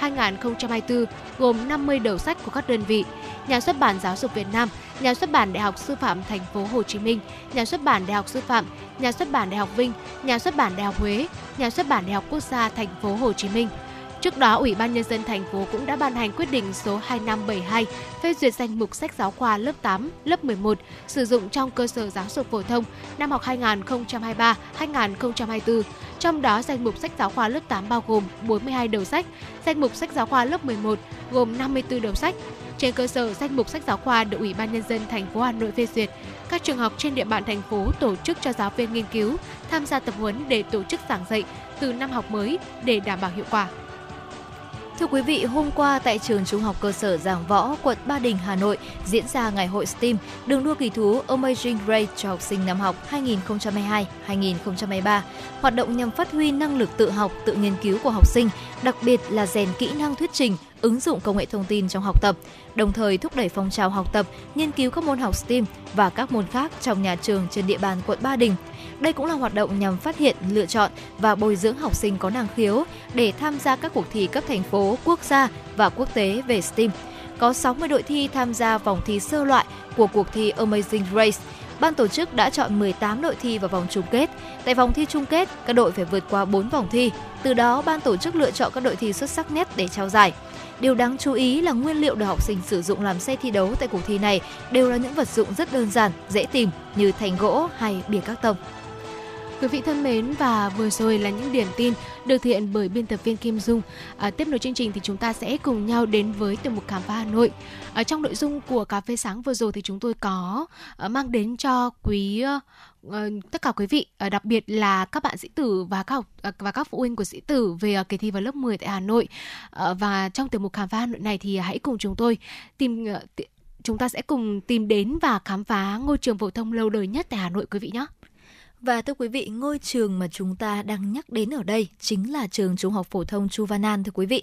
Speaker 1: 2023-2024 gồm 50 đầu sách của các đơn vị: Nhà xuất bản Giáo dục Việt Nam, Nhà xuất bản Đại học Sư phạm Thành phố Hồ Chí Minh, Nhà xuất bản Đại học Sư phạm, Nhà xuất bản Đại học Vinh, Nhà xuất bản Đại học Huế, Nhà xuất bản Đại học Quốc gia Thành phố Hồ Chí Minh. Trước đó, Ủy ban nhân dân thành phố cũng đã ban hành quyết định số 2572 phê duyệt danh mục sách giáo khoa lớp 8, lớp 11 sử dụng trong cơ sở giáo dục phổ thông năm học 2023-2024. Trong đó, danh mục sách giáo khoa lớp 8 bao gồm 42 đầu sách, danh mục sách giáo khoa lớp 11 gồm 54 đầu sách. Trên cơ sở danh mục sách giáo khoa được Ủy ban nhân dân thành phố Hà Nội phê duyệt, các trường học trên địa bàn thành phố tổ chức cho giáo viên nghiên cứu tham gia tập huấn để tổ chức giảng dạy từ năm học mới để đảm bảo hiệu quả.
Speaker 2: Thưa quý vị, hôm qua tại trường Trung học cơ sở Giảng Võ, quận Ba Đình, Hà Nội diễn ra ngày hội STEAM, đường đua kỳ thú Amazing Race cho học sinh năm học 2022-2023. Hoạt động nhằm phát huy năng lực tự học, tự nghiên cứu của học sinh, đặc biệt là rèn kỹ năng thuyết trình, ứng dụng công nghệ thông tin trong học tập, đồng thời thúc đẩy phong trào học tập, nghiên cứu các môn học STEAM và các môn khác trong nhà trường trên địa bàn quận Ba Đình. Đây cũng là hoạt động nhằm phát hiện, lựa chọn và bồi dưỡng học sinh có năng khiếu để tham gia các cuộc thi cấp thành phố, quốc gia và quốc tế về STEAM. Có 60 đội thi tham gia vòng thi sơ loại của cuộc thi Amazing Race. Ban tổ chức đã chọn 18 đội thi vào vòng chung kết. Tại vòng thi chung kết, các đội phải vượt qua 4 vòng thi. Từ đó, ban tổ chức lựa chọn các đội thi xuất sắc nhất để trao giải. Điều đáng chú ý là nguyên liệu được học sinh sử dụng làm xe thi đấu tại cuộc thi này đều là những vật dụng rất đơn giản, dễ tìm như thành gỗ hay bìa các tông.
Speaker 1: Quý vị thân mến và vừa rồi là những điểm tin được thực hiện bởi biên tập viên Kim Dung. À, tiếp nối chương trình thì chúng ta sẽ cùng nhau đến với tiểu mục khám phá Hà Nội. Ở trong nội dung của cà phê sáng vừa rồi thì chúng tôi có à, mang đến cho quý ờ, ờ, tất cả quý vị, à, đặc biệt là các bạn sĩ tử và các học à, và các phụ huynh của sĩ tử về ờ, kỳ thi vào lớp 10 tại Hà Nội. Và trong tiểu mục khám phá Hà Nội này thì hãy cùng chúng tôi tìm chúng ta sẽ cùng tìm đến và khám phá ngôi trường phổ thông lâu đời nhất tại Hà Nội quý vị nhé.
Speaker 2: Và thưa quý vị, ngôi trường mà chúng ta đang nhắc đến ở đây chính là trường Trung học phổ thông Chu Văn An thưa quý vị.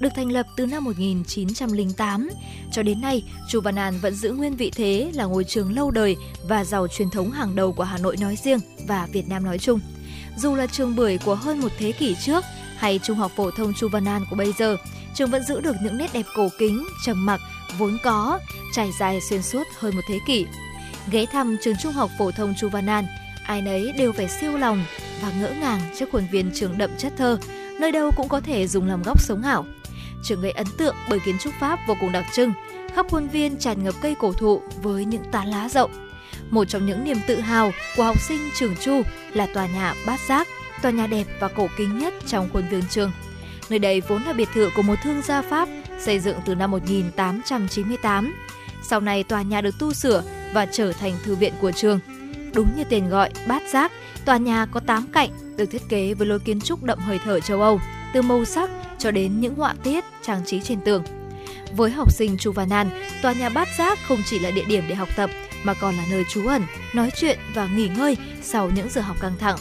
Speaker 2: Được thành lập từ năm 1908, cho đến nay, Chu Văn An vẫn giữ nguyên vị thế là ngôi trường lâu đời và giàu truyền thống hàng đầu của Hà Nội nói riêng và Việt Nam nói chung. Dù là trường bưởi của hơn một thế kỷ trước hay Trung học phổ thông Chu Văn An của bây giờ, trường vẫn giữ được những nét đẹp cổ kính, trầm mặc, vốn có, trải dài xuyên suốt hơn một thế kỷ. Ghé thăm trường Trung học phổ thông Chu Văn An, ai nấy đều phải siêu lòng và ngỡ ngàng trước khuôn viên trường đậm chất thơ, nơi đâu cũng có thể dùng làm góc sống ảo. Trường gây ấn tượng bởi kiến trúc Pháp vô cùng đặc trưng, khắp khuôn viên tràn ngập cây cổ thụ với những tán lá rộng. Một trong những niềm tự hào của học sinh trường Chu là tòa nhà Bát Giác, tòa nhà đẹp và cổ kính nhất trong khuôn viên trường. Nơi đây vốn là biệt thự của một thương gia Pháp xây dựng từ năm 1898. Sau này tòa nhà được tu sửa và trở thành thư viện của trường – Đúng như tên gọi, bát giác, tòa nhà có 8 cạnh, được thiết kế với lối kiến trúc đậm hơi thở châu Âu, từ màu sắc cho đến những họa tiết trang trí trên tường. Với học sinh Chu Văn An, tòa nhà bát giác không chỉ là địa điểm để học tập mà còn là nơi trú ẩn, nói chuyện và nghỉ ngơi sau những giờ học căng thẳng.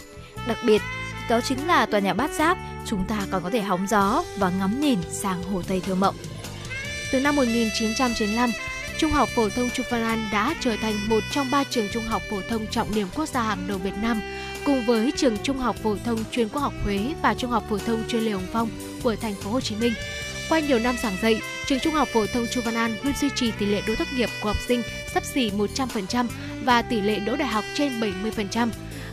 Speaker 2: Đặc biệt, đó chính là tòa nhà bát giác, chúng ta còn có thể hóng gió và ngắm nhìn sang hồ Tây thơ mộng.
Speaker 1: Từ năm 1995, Trung học phổ thông Chu Văn An đã trở thành một trong ba trường trung học phổ thông trọng điểm quốc gia hàng đầu Việt Nam, cùng với trường Trung học phổ thông chuyên Quốc học Huế và Trung học phổ thông chuyên Lê Hồng Phong của thành phố Hồ Chí Minh. Qua nhiều năm giảng dạy, trường Trung học phổ thông Chu Văn An luôn duy trì tỷ lệ đỗ tốt nghiệp của học sinh sắp xỉ 100% và tỷ lệ đỗ đại học trên 70%.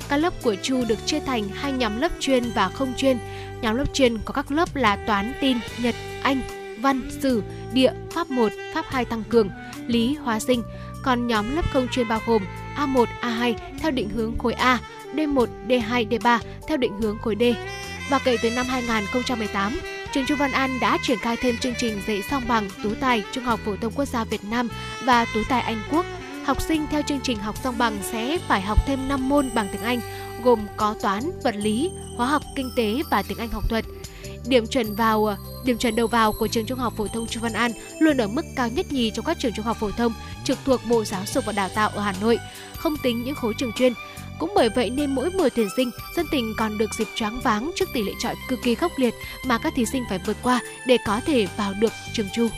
Speaker 1: Các lớp của Chu được chia thành hai nhóm lớp chuyên và không chuyên. Nhóm lớp chuyên có các lớp là toán, tin, nhật, anh, văn, sử, địa, pháp 1, pháp 2 tăng cường, lý, hóa sinh. Còn nhóm lớp không chuyên bao gồm A1, A2 theo định hướng khối A, D1, D2, D3 theo định hướng khối D. Và kể từ năm 2018, trường Trung Văn An đã triển khai thêm chương trình dạy song bằng tú tài Trung học phổ thông quốc gia Việt Nam và tú tài Anh Quốc. Học sinh theo chương trình học song bằng sẽ phải học thêm 5 môn bằng tiếng Anh, gồm có toán, vật lý, hóa học, kinh tế và tiếng Anh học thuật. Điểm chuẩn vào ờ, điểm chuẩn đầu vào của trường Trung học phổ thông Chu Văn An luôn ở mức cao nhất nhì trong các trường trung học phổ thông trực thuộc Bộ Giáo dục và Đào tạo ở Hà Nội, không tính những khối trường chuyên. Cũng bởi vậy nên mỗi mùa tuyển sinh, dân tình còn được dịp choáng váng trước tỷ lệ chọi cực kỳ khốc liệt mà các thí sinh phải vượt qua để có thể vào được trường Chu.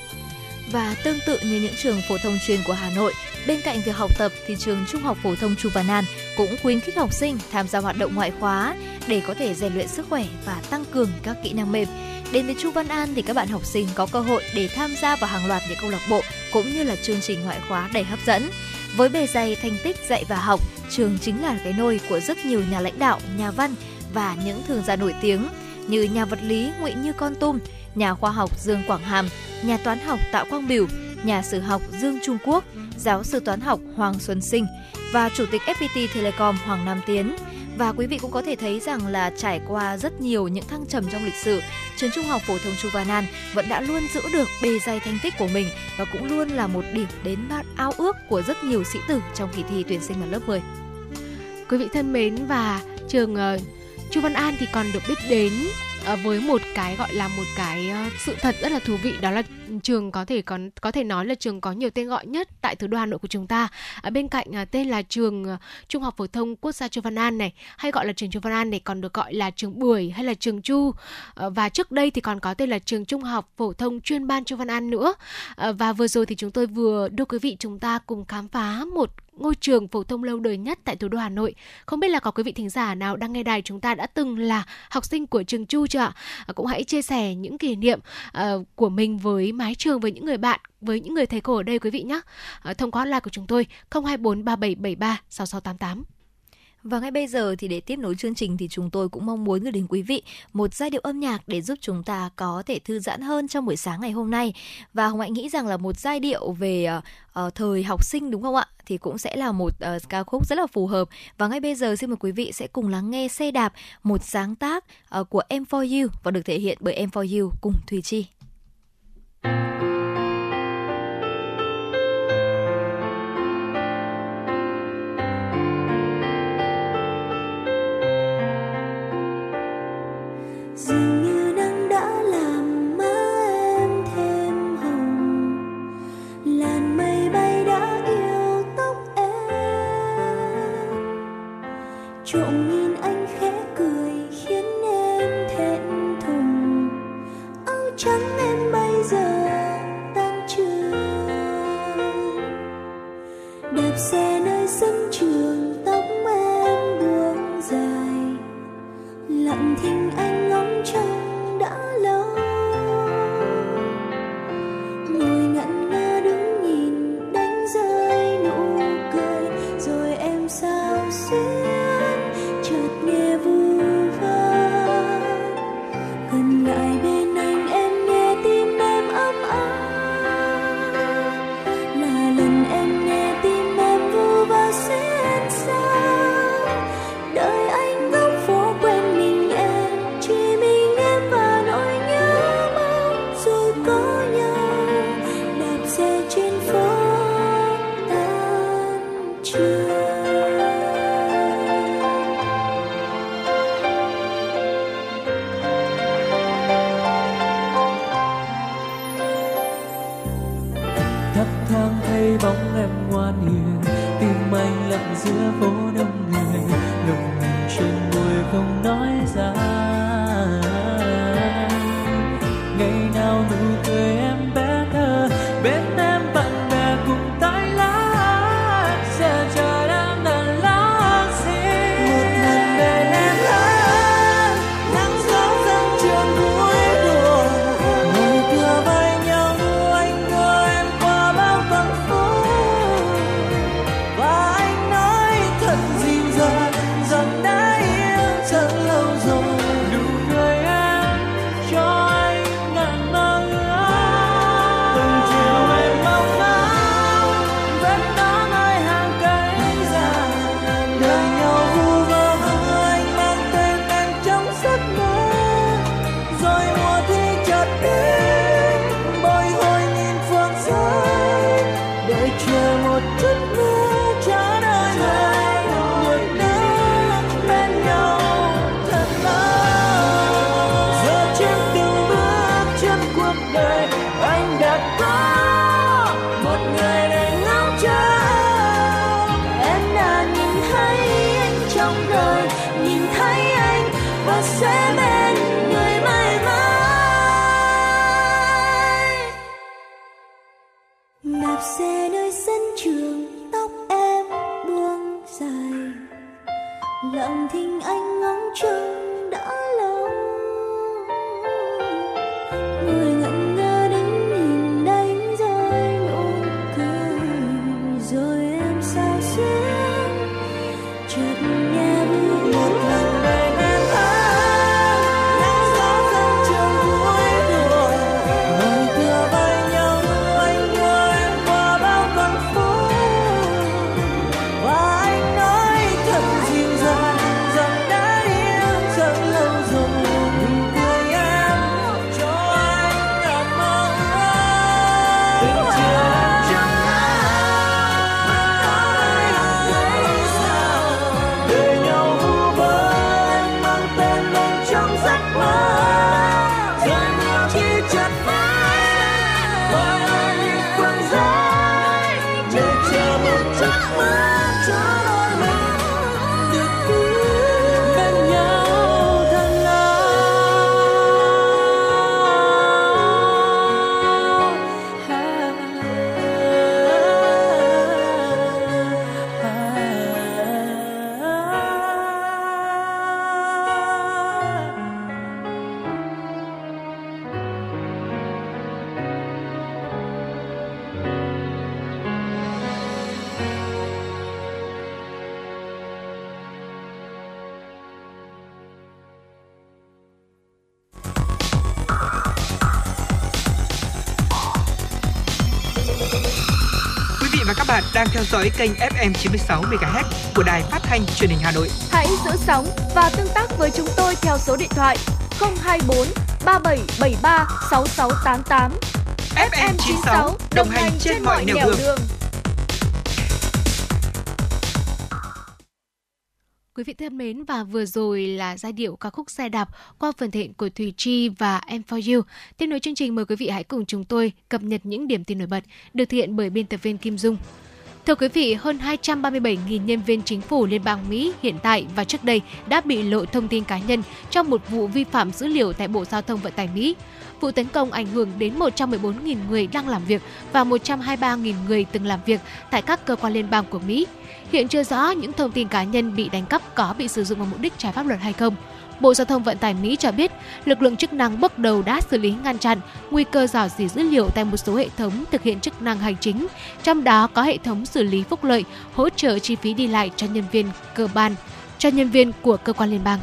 Speaker 2: Và tương tự như những trường phổ thông chuyên của Hà Nội, bên cạnh việc học tập thì trường Trung học phổ thông Chu Văn An cũng khuyến khích học sinh tham gia hoạt động ngoại khóa để có thể rèn luyện sức khỏe và tăng cường các kỹ năng mềm. Đến với Chu Văn An thì các bạn học sinh có cơ hội để tham gia vào hàng loạt những câu lạc bộ cũng như là chương trình ngoại khóa đầy hấp dẫn. Với bề dày thành tích dạy và học, trường chính là cái nôi của rất nhiều nhà lãnh đạo, nhà văn và những thường gia nổi tiếng như nhà vật lý nguyễn Như Con Tum, nhà khoa học Dương Quảng Hàm, nhà toán học Tạ Quang Biểu, nhà sử học Dương Trung Quốc, giáo sư toán học Hoàng Xuân Sinh và chủ tịch FPT Telecom Hoàng Nam Tiến. Và quý vị cũng có thể thấy rằng là trải qua rất nhiều những thăng trầm trong lịch sử, trường Trung học phổ thông Chu Văn An vẫn đã luôn giữ được bề dày thành tích của mình và cũng luôn là một điểm đến ao ước của rất nhiều sĩ tử trong kỳ thi tuyển sinh vào lớp 10.
Speaker 1: Quý vị thân mến và trường uh, Chu Văn An thì còn được biết đến Ờ, với một cái gọi là một cái ờ, sự thật rất là thú vị đó là trường có thể có có thể nói là trường có nhiều tên gọi nhất tại thủ đô Hà Nội của chúng ta. Ở bên cạnh ờ, tên là trường Trung học phổ thông Quốc gia Chu Văn An này, hay gọi là trường Chu Văn An này còn được gọi là trường Bưởi hay là trường Chu. Và trước đây thì còn có tên là trường Trung học phổ thông chuyên ban Chu Văn An nữa. Và vừa rồi thì chúng tôi vừa đưa quý vị chúng ta cùng khám phá một ngôi trường phổ thông lâu đời nhất tại thủ đô Hà Nội. Không biết là có quý vị thính giả nào đang nghe đài chúng ta đã từng là học sinh của trường Chu chưa ạ? À, cũng hãy chia sẻ những kỷ niệm uh, của mình với mái trường với những người bạn, với những người thầy cô ở đây quý vị nhé. Uh, thông qua hotline của chúng tôi 024 3773 6688.
Speaker 2: Và ngay bây giờ thì để tiếp nối chương trình thì chúng tôi cũng mong muốn gửi đến quý vị một giai điệu âm nhạc để giúp chúng ta có thể thư giãn hơn trong buổi sáng ngày hôm nay. Và Hồng Hạnh nghĩ rằng là một giai điệu về uh, thời học sinh đúng không ạ? Thì cũng sẽ là một uh, ca khúc rất là phù hợp. Và ngay bây giờ xin mời quý vị sẽ cùng lắng nghe xe đạp một sáng tác uh, của Em For You và được thể hiện bởi Em For You cùng Thùy Chi.
Speaker 4: đời
Speaker 5: theo dõi kênh FM 96 MHz của đài phát thanh truyền hình Hà Nội.
Speaker 6: Hãy giữ sóng và tương tác với chúng tôi theo số điện thoại 024 3773 6688.
Speaker 5: FM 96 đồng hành trên mọi nẻo đường.
Speaker 1: Quý vị thân mến và vừa rồi là giai điệu ca khúc xe đạp qua phần thể hiện của Thùy Chi và Em For You. Tiếp nối chương trình mời quý vị hãy cùng chúng tôi cập nhật những điểm tin nổi bật được thực hiện bởi biên tập viên Kim Dung. Thưa quý vị, hơn 237.000 nhân viên chính phủ Liên bang Mỹ hiện tại và trước đây đã bị lộ thông tin cá nhân trong một vụ vi phạm dữ liệu tại Bộ Giao thông Vận tải Mỹ. Vụ tấn công ảnh hưởng đến 114.000 người đang làm việc và 123.000 người từng làm việc tại các cơ quan liên bang của Mỹ. Hiện chưa rõ những thông tin cá nhân bị đánh cắp có bị sử dụng vào mục đích trái pháp luật hay không. Bộ Giao thông Vận tải Mỹ cho biết, lực lượng chức năng bước đầu đã xử lý ngăn chặn nguy cơ rò rỉ dữ liệu tại một số hệ thống thực hiện chức năng hành chính, trong đó có hệ thống xử lý phúc lợi, hỗ trợ chi phí đi lại cho nhân viên cơ ban, cho nhân viên của cơ quan liên bang.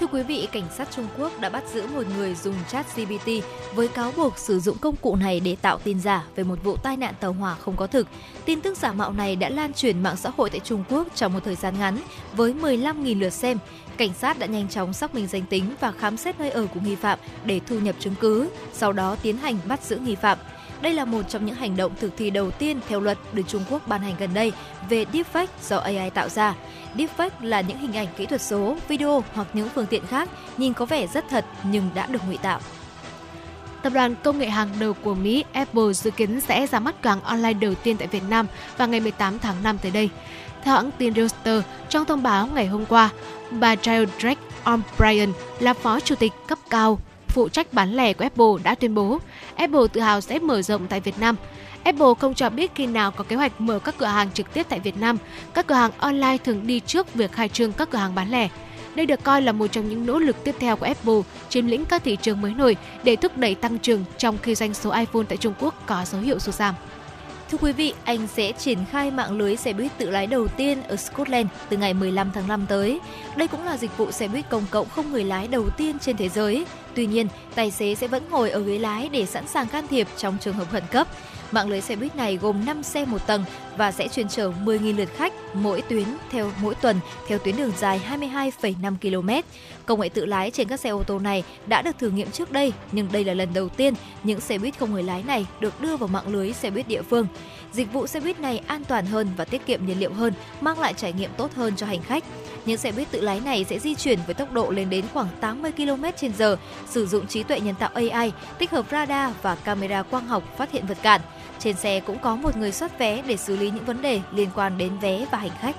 Speaker 2: Thưa quý vị, cảnh sát Trung Quốc đã bắt giữ một người dùng chat GPT với cáo buộc sử dụng công cụ này để tạo tin giả về một vụ tai nạn tàu hỏa không có thực. Tin tức giả mạo này đã lan truyền mạng xã hội tại Trung Quốc trong một thời gian ngắn với 15.000 lượt xem. Cảnh sát đã nhanh chóng xác minh danh tính và khám xét nơi ở của nghi phạm để thu nhập chứng cứ, sau đó tiến hành bắt giữ nghi phạm. Đây là một trong những hành động thực thi đầu tiên theo luật được Trung Quốc ban hành gần đây về deepfake do AI tạo ra. Deepfake là những hình ảnh kỹ thuật số, video hoặc những phương tiện khác nhìn có vẻ rất thật nhưng đã được ngụy tạo.
Speaker 1: Tập đoàn công nghệ hàng đầu của Mỹ Apple dự kiến sẽ ra mắt cửa hàng online đầu tiên tại Việt Nam vào ngày 18 tháng 5 tới đây. Theo hãng tin Reuters, trong thông báo ngày hôm qua, bà Jill Drake O'Brien là phó chủ tịch cấp cao, phụ trách bán lẻ của Apple đã tuyên bố Apple tự hào sẽ mở rộng tại Việt Nam. Apple không cho biết khi nào có kế hoạch mở các cửa hàng trực tiếp tại Việt Nam. Các cửa hàng online thường đi trước việc khai trương các cửa hàng bán lẻ. Đây được coi là một trong những nỗ lực tiếp theo của Apple, chiếm lĩnh các thị trường mới nổi để thúc đẩy tăng trưởng trong khi doanh số iPhone tại Trung Quốc có dấu hiệu sụt giảm.
Speaker 2: Thưa quý vị, Anh sẽ triển khai mạng lưới xe buýt tự lái đầu tiên ở Scotland từ ngày 15 tháng 5 tới. Đây cũng là dịch vụ xe buýt công cộng không người lái đầu tiên trên thế giới. Tuy nhiên, tài xế sẽ vẫn ngồi ở ghế lái để sẵn sàng can thiệp trong trường hợp khẩn cấp. Mạng lưới xe buýt này gồm 5 xe một tầng và sẽ chuyên chở 10.000 lượt khách mỗi tuyến theo mỗi tuần theo tuyến đường dài 22,5 km. Công nghệ tự lái trên các xe ô tô này đã được thử nghiệm trước đây, nhưng đây là lần đầu tiên những xe buýt không người lái này được đưa vào mạng lưới xe buýt địa phương. Dịch vụ xe buýt này an toàn hơn và tiết kiệm nhiên liệu hơn, mang lại trải nghiệm tốt hơn cho hành khách. Những xe buýt tự lái này sẽ di chuyển với tốc độ lên đến khoảng 80 km/h, sử dụng trí tuệ nhân tạo AI tích hợp radar và camera quang học phát hiện vật cản. Trên xe cũng có một người soát vé để xử lý những vấn đề liên quan đến vé và hành khách.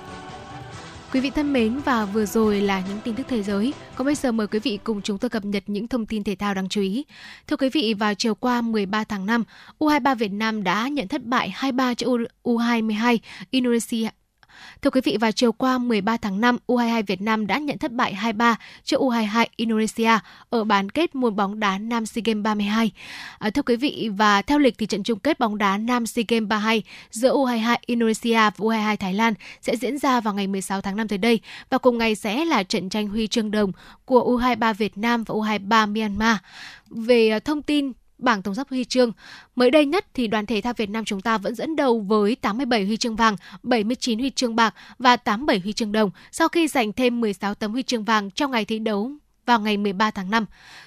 Speaker 1: Quý vị thân mến và vừa rồi là những tin tức thế giới. Còn bây giờ mời quý vị cùng chúng tôi cập nhật những thông tin thể thao đáng chú ý. Thưa quý vị, vào chiều qua 13 tháng 5, U23 Việt Nam đã nhận thất bại 2-3 cho U22 Indonesia Thưa quý vị, vào chiều qua 13 tháng 5, U22 Việt Nam đã nhận thất bại 2-3 trước U22 Indonesia ở bán kết môn bóng đá Nam SEA Games 32. À, thưa quý vị, và theo lịch thì trận chung kết bóng đá Nam SEA Games 32 giữa U22 Indonesia và U22 Thái Lan sẽ diễn ra vào ngày 16 tháng 5 tới đây và cùng ngày sẽ là trận tranh huy chương đồng của U23 Việt Nam và U23 Myanmar. Về à, thông tin bảng tổng sắp huy chương. Mới đây nhất thì đoàn thể thao Việt Nam chúng ta vẫn dẫn đầu với 87 huy chương vàng, 79 huy chương bạc và 87 huy chương đồng sau khi giành thêm 16 tấm huy chương vàng trong ngày thi đấu vào ngày 13 tháng 5.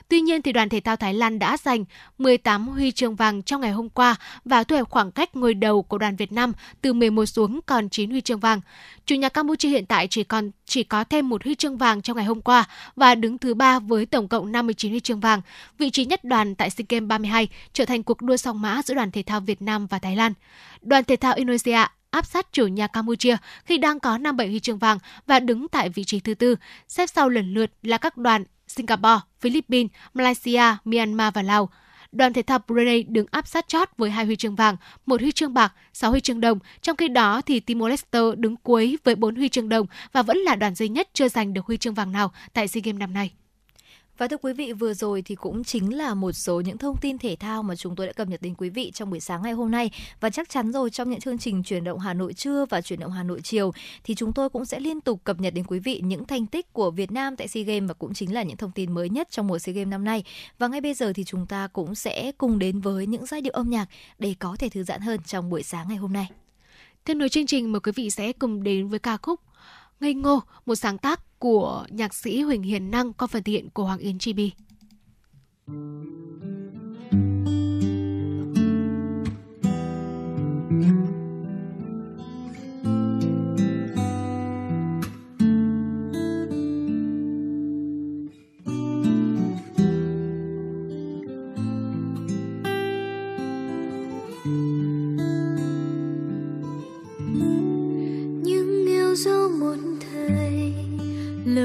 Speaker 1: Tuy nhiên thì đoàn thể thao Thái Lan đã giành 18 huy chương vàng trong ngày hôm qua và thu hẹp khoảng cách ngôi đầu của đoàn Việt Nam từ 11 xuống còn 9 huy chương vàng. Chủ nhà Campuchia hiện tại chỉ còn, chỉ có thêm một huy chương vàng trong ngày hôm qua và đứng thứ ba với tổng cộng 59 huy chương vàng. Vị trí nhất đoàn tại SEA Games 32 trở thành cuộc đua song mã giữa đoàn thể thao Việt Nam và Thái Lan. Đoàn thể thao Indonesia áp sát chủ nhà Campuchia khi đang có 57 huy chương vàng và đứng tại vị trí thứ tư, xếp sau lần lượt là các đoàn Singapore, Philippines, Malaysia, Myanmar và Lào. Đoàn thể thao Brunei đứng áp sát chót với hai huy chương vàng, một huy chương bạc, 6 huy chương đồng. Trong khi đó thì Timor Leste đứng cuối với 4 huy chương đồng và vẫn là đoàn duy nhất chưa giành được huy chương vàng nào tại SEA Games năm nay.
Speaker 2: Và thưa quý vị, vừa rồi thì cũng chính là một số những thông tin thể thao mà chúng tôi đã cập nhật đến quý vị trong buổi sáng ngày hôm nay. Và chắc chắn rồi trong những chương trình chuyển động Hà Nội trưa và chuyển động Hà Nội chiều thì chúng tôi cũng sẽ liên tục cập nhật đến quý vị những thành tích của Việt Nam tại SEA Games và cũng chính là những thông tin mới nhất trong mùa SEA Games năm nay. Và ngay bây giờ thì chúng ta cũng sẽ cùng đến với những giai điệu âm nhạc để có thể thư giãn hơn trong buổi sáng ngày hôm nay.
Speaker 1: Tiếp nối chương trình mời quý vị sẽ cùng đến với ca khúc Ngây ngô, một sáng tác của nhạc sĩ Huỳnh Hiền Năng qua phần thiện của Hoàng Yến Chibi.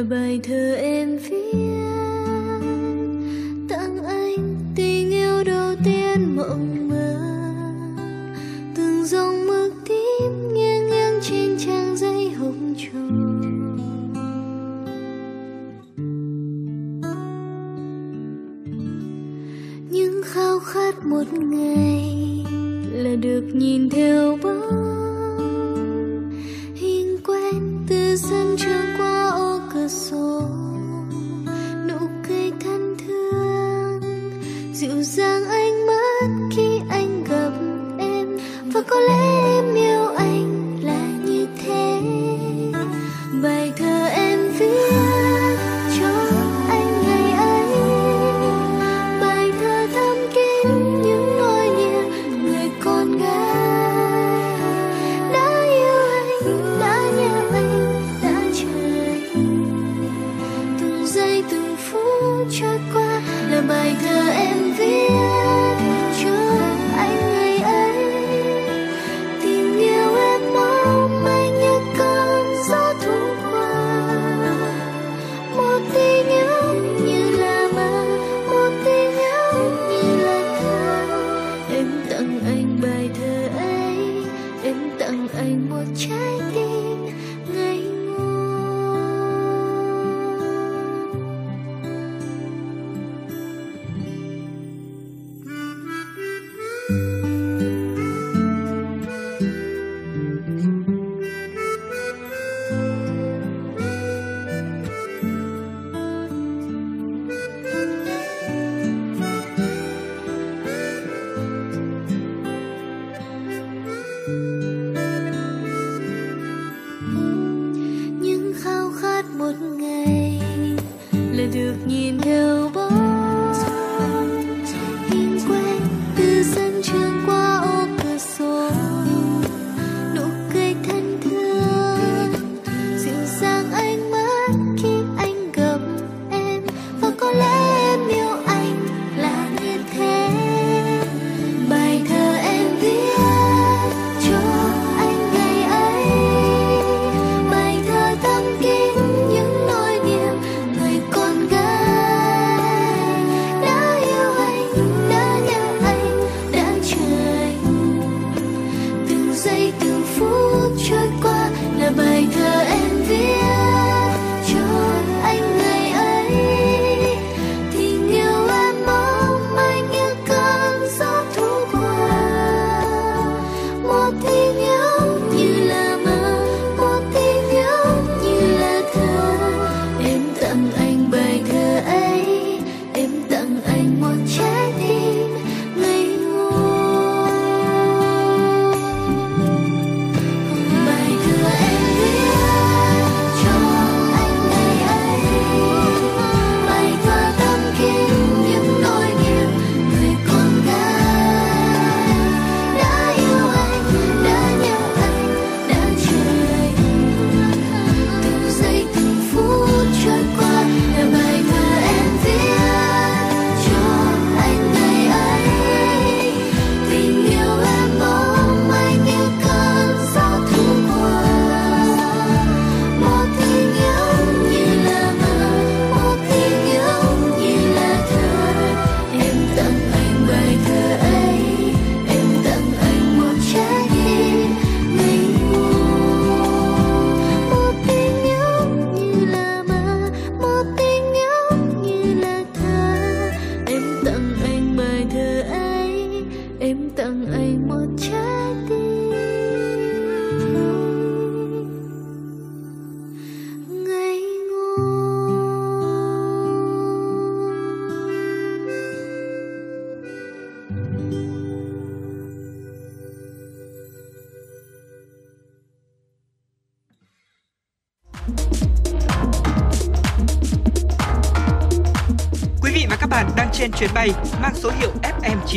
Speaker 3: Là bài thơ em viết. Tặng anh tình yêu đầu tiên mộng mơ. Từng dòng mực tím nghiêng nghiêng trên trang giấy hồng trầu những khao khát một ngày là được nhìn theo bóng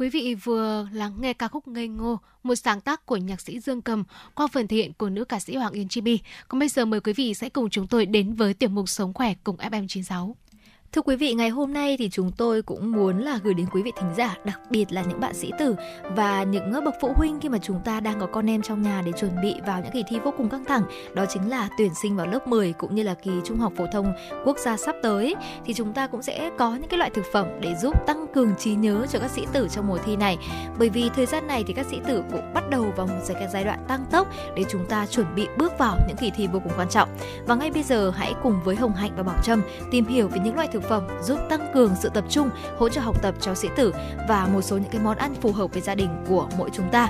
Speaker 1: Quý vị vừa lắng nghe ca khúc Ngây Ngô, một sáng tác của nhạc sĩ Dương Cầm qua phần thể hiện của nữ ca sĩ Hoàng Yến Chibi. Còn bây giờ mời quý vị sẽ cùng chúng tôi đến với tiểu mục Sống khỏe cùng FM96.
Speaker 2: Thưa quý vị, ngày hôm nay thì chúng tôi cũng muốn là gửi đến quý vị thính giả, đặc biệt là những bạn sĩ tử và những bậc phụ huynh khi mà chúng ta đang có con em trong nhà để chuẩn bị vào những kỳ thi vô cùng căng thẳng, đó chính là tuyển sinh vào lớp 10 cũng như là kỳ trung học phổ thông quốc gia sắp tới thì chúng ta cũng sẽ có những cái loại thực phẩm để giúp tăng cường trí nhớ cho các sĩ tử trong mùa thi này. Bởi vì thời gian này thì các sĩ tử cũng bắt đầu vào một cái giai đoạn tăng tốc để chúng ta chuẩn bị bước vào những kỳ thi vô cùng quan trọng. Và ngay bây giờ hãy cùng với Hồng Hạnh và Bảo Trâm tìm hiểu về những loại thực thực phẩm giúp tăng cường sự tập trung, hỗ trợ học tập cho sĩ tử và một số những cái món ăn phù hợp với gia đình của mỗi chúng ta.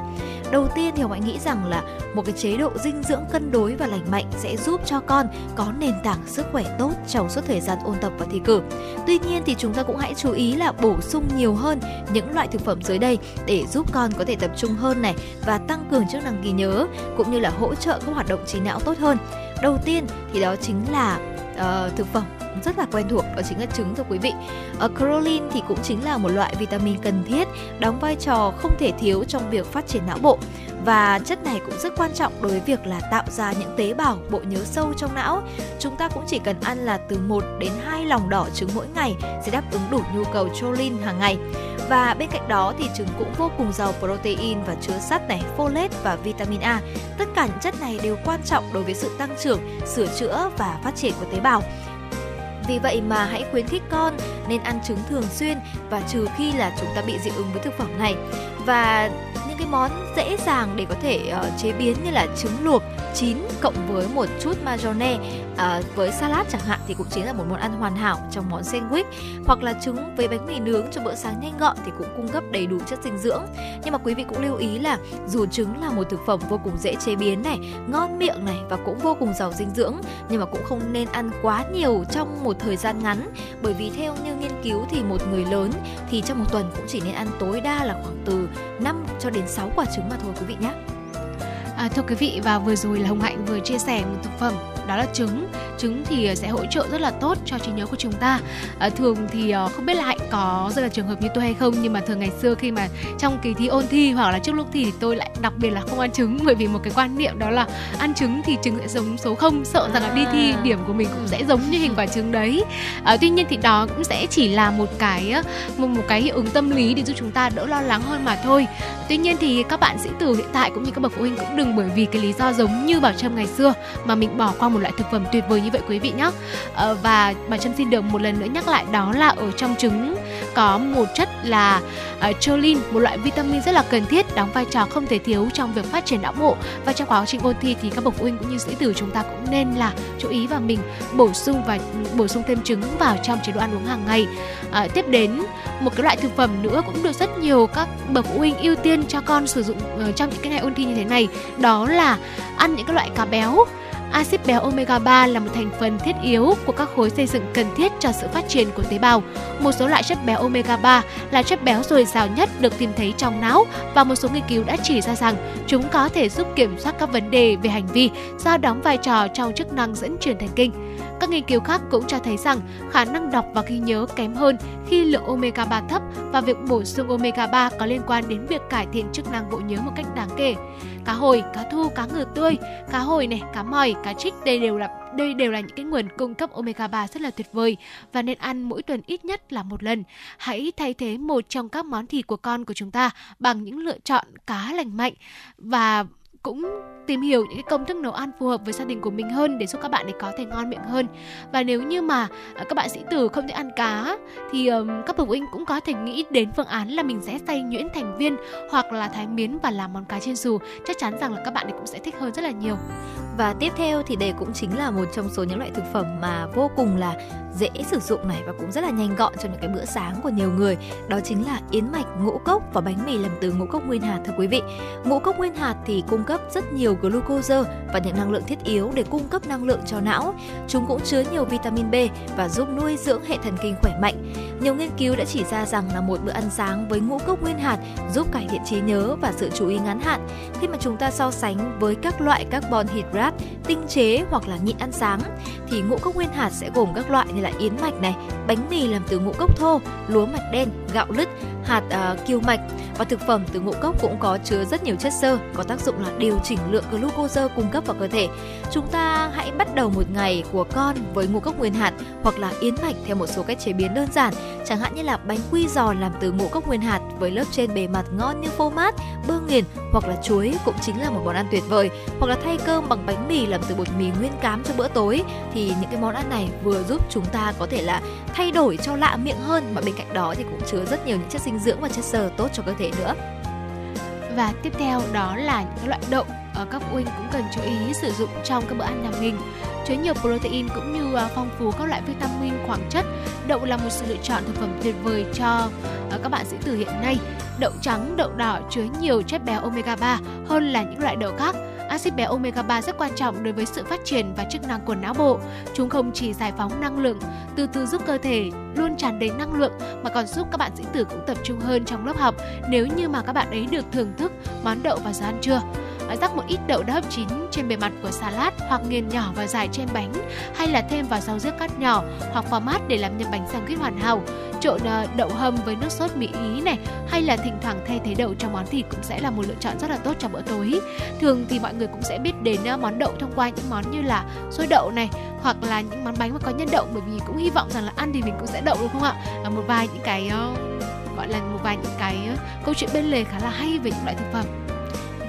Speaker 2: Đầu tiên thì Hồng Hạnh nghĩ rằng là một cái chế độ dinh dưỡng cân đối và lành mạnh sẽ giúp cho con có nền tảng sức khỏe tốt trong suốt thời gian ôn tập và thi cử. Tuy nhiên thì chúng ta cũng hãy chú ý là bổ sung nhiều hơn những loại thực phẩm dưới đây để giúp con có thể tập trung hơn này và tăng cường chức năng ghi nhớ cũng như là hỗ trợ các hoạt động trí não tốt hơn. Đầu tiên thì đó chính là uh, thực phẩm rất là quen thuộc đó chính là trứng thưa quý vị. ở Caroline thì cũng chính là một loại vitamin cần thiết đóng vai trò không thể thiếu trong việc phát triển não bộ và chất này cũng rất quan trọng đối với việc là tạo ra những tế bào bộ nhớ sâu trong não. Chúng ta cũng chỉ cần ăn là từ 1 đến 2 lòng đỏ trứng mỗi ngày sẽ đáp ứng đủ nhu cầu choline hàng ngày. Và bên cạnh đó thì trứng cũng vô cùng giàu protein và chứa sắt này, folate và vitamin A. Tất cả những chất này đều quan trọng đối với sự tăng trưởng, sửa chữa và phát triển của tế bào. Vì vậy mà hãy khuyến khích con nên ăn trứng thường xuyên và trừ khi là chúng ta bị dị ứng với thực phẩm này. Và những cái món dễ dàng để có thể uh, chế biến như là trứng luộc chín cộng với một chút mayonnaise à, với salad chẳng hạn thì cũng chính là một món ăn hoàn hảo trong món sandwich. Hoặc là trứng với bánh mì nướng cho bữa sáng nhanh gọn thì cũng cung cấp đầy đủ chất dinh dưỡng. Nhưng mà quý vị cũng lưu ý là dù trứng là một thực phẩm vô cùng dễ chế biến này ngon miệng này và cũng vô cùng giàu dinh dưỡng nhưng mà cũng không nên ăn quá nhiều trong một thời gian ngắn. Bởi vì theo như nghiên cứu thì một người lớn thì trong một tuần cũng chỉ nên ăn tối đa là khoảng từ 5 cho đến 6 quả trứng mà thôi quý vị nhé.
Speaker 1: À, thưa quý vị và vừa rồi là Hồng Hạnh vừa chia sẻ một thực phẩm đó là trứng trứng thì sẽ hỗ trợ rất là tốt cho trí nhớ của chúng ta. À, thường thì ờ, không biết là hạnh có rơi là trường hợp như tôi hay không nhưng mà thường ngày xưa khi mà trong kỳ thi ôn thi hoặc là trước lúc thi thì tôi lại đặc biệt là không ăn trứng bởi vì một cái quan niệm đó là ăn trứng thì trứng sẽ giống số không sợ rằng là đi thi điểm của mình cũng sẽ giống như hình quả trứng đấy. À, tuy nhiên thì đó cũng sẽ chỉ là một cái một, một cái hiệu ứng tâm lý để giúp chúng ta đỡ lo lắng hơn mà thôi. Tuy nhiên thì các bạn sĩ tử hiện tại cũng như các bậc phụ huynh cũng đừng bởi vì cái lý do giống như bảo trâm ngày xưa mà mình bỏ qua một loại thực phẩm tuyệt vời như vậy quý vị nhé à, ờ, và bà trâm xin được một lần nữa nhắc lại đó là ở trong trứng có một chất là uh, choline một loại vitamin rất là cần thiết đóng vai trò không thể thiếu trong việc phát triển não bộ. Và trong quá trình ôn thi thì các bậc phụ huynh cũng như sĩ tử chúng ta cũng nên là chú ý và mình bổ sung và bổ sung thêm trứng vào trong chế độ ăn uống hàng ngày. À, tiếp đến một cái loại thực phẩm nữa cũng được rất nhiều các bậc phụ huynh ưu tiên cho con sử dụng uh, trong những cái ngày ôn thi như thế này đó là ăn những cái loại cá béo. Axit béo omega 3 là một thành phần thiết yếu của các khối xây dựng cần thiết cho sự phát triển của tế bào. Một số loại chất béo omega 3 là chất béo dồi dào nhất được tìm thấy trong não và một số nghiên cứu đã chỉ ra rằng chúng có thể giúp kiểm soát các vấn đề về hành vi, do đóng vai trò trong chức năng dẫn truyền thần kinh. Các nghiên cứu khác cũng cho thấy rằng khả năng đọc và ghi nhớ kém hơn khi lượng omega 3 thấp và việc bổ sung omega 3 có liên quan đến việc cải thiện chức năng bộ nhớ một cách đáng kể. Cá hồi, cá thu, cá ngừ tươi, cá hồi này, cá mòi, cá trích đây đều là đây đều là những cái nguồn cung cấp omega 3 rất là tuyệt vời và nên ăn mỗi tuần ít nhất là một lần. Hãy thay thế một trong các món thịt của con của chúng ta bằng những lựa chọn cá lành mạnh và cũng tìm hiểu những cái công thức nấu ăn phù hợp với gia đình của mình hơn để giúp các bạn ấy có thể ngon miệng hơn. Và nếu như mà à, các bạn sĩ tử không thể ăn cá thì um, các bậc phụ huynh cũng có thể nghĩ đến phương án là mình sẽ xay nhuyễn thành viên hoặc là thái miến và làm món cá chiên xù. Chắc chắn rằng là các bạn ấy cũng sẽ thích hơn rất là nhiều.
Speaker 2: Và tiếp theo thì đây cũng chính là một trong số những loại thực phẩm mà vô cùng là dễ sử dụng này và cũng rất là nhanh gọn cho những cái bữa sáng của nhiều người. Đó chính là yến mạch, ngũ cốc và bánh mì làm từ ngũ cốc nguyên hạt, thưa quý vị. Ngũ cốc nguyên hạt thì cung cấp rất nhiều glucose và những năng lượng thiết yếu để cung cấp năng lượng cho não. Chúng cũng chứa nhiều vitamin B và giúp nuôi dưỡng hệ thần kinh khỏe mạnh. Nhiều nghiên cứu đã chỉ ra rằng là một bữa ăn sáng với ngũ cốc nguyên hạt giúp cải thiện trí nhớ và sự chú ý ngắn hạn. Khi mà chúng ta so sánh với các loại carbon hydrate tinh chế hoặc là nhịn ăn sáng, thì ngũ cốc nguyên hạt sẽ gồm các loại như là yến mạch này, bánh mì làm từ ngũ cốc thô, lúa mạch đen, gạo lứt, hạt à, uh, kiêu mạch và thực phẩm từ ngũ cốc cũng có chứa rất nhiều chất xơ có tác dụng là điều chỉnh lượng glucose cung cấp vào cơ thể. Chúng ta hãy bắt đầu một ngày của con với ngũ cốc nguyên hạt hoặc là yến mạch theo một số cách chế biến đơn giản, chẳng hạn như là bánh quy giò làm từ ngũ cốc nguyên hạt với lớp trên bề mặt ngon như phô mát, bơ nghiền hoặc là chuối cũng chính là một món ăn tuyệt vời. Hoặc là thay cơm bằng bánh mì làm từ bột mì nguyên cám cho bữa tối, thì những cái món ăn này vừa giúp chúng ta có thể là thay đổi cho lạ miệng hơn, mà bên cạnh đó thì cũng chứa rất nhiều những chất dinh dưỡng và chất xơ tốt cho cơ thể nữa
Speaker 1: và tiếp theo đó là những loại đậu ở các phụ huynh cũng cần chú ý sử dụng trong các bữa ăn nhà mình chứa nhiều protein cũng như à, phong phú các loại vitamin khoáng chất. Đậu là một sự lựa chọn thực phẩm tuyệt vời cho à, các bạn sĩ tử hiện nay. Đậu trắng đậu đỏ chứa nhiều chất béo omega 3 hơn là những loại đậu khác. Axit béo omega 3 rất quan trọng đối với sự phát triển và chức năng của não bộ. Chúng không chỉ giải phóng năng lượng, từ từ giúp cơ thể luôn tràn đầy năng lượng mà còn giúp các bạn sĩ tử cũng tập trung hơn trong lớp học nếu như mà các bạn ấy được thưởng thức món đậu vào giờ ăn trưa rắc một ít đậu đã hấp chín trên bề mặt của salad hoặc nghiền nhỏ và dài trên bánh, hay là thêm vào rau rước cắt nhỏ hoặc format để làm nhân bánh sandwich hoàn hảo. Trộn ờ, đậu hầm với nước sốt mỹ ý này, hay là thỉnh thoảng thay thế đậu trong món thịt cũng sẽ là một lựa chọn rất là tốt cho bữa tối. Thường thì mọi người cũng sẽ biết đến ờ, món đậu thông qua những món như là xôi đậu này, hoặc là những món bánh mà có nhân đậu, bởi vì cũng hy vọng rằng là ăn thì mình cũng sẽ đậu, đúng không ạ? Là một vài những cái ờ, gọi là một vài những cái câu chuyện bên lề khá là hay về những loại thực phẩm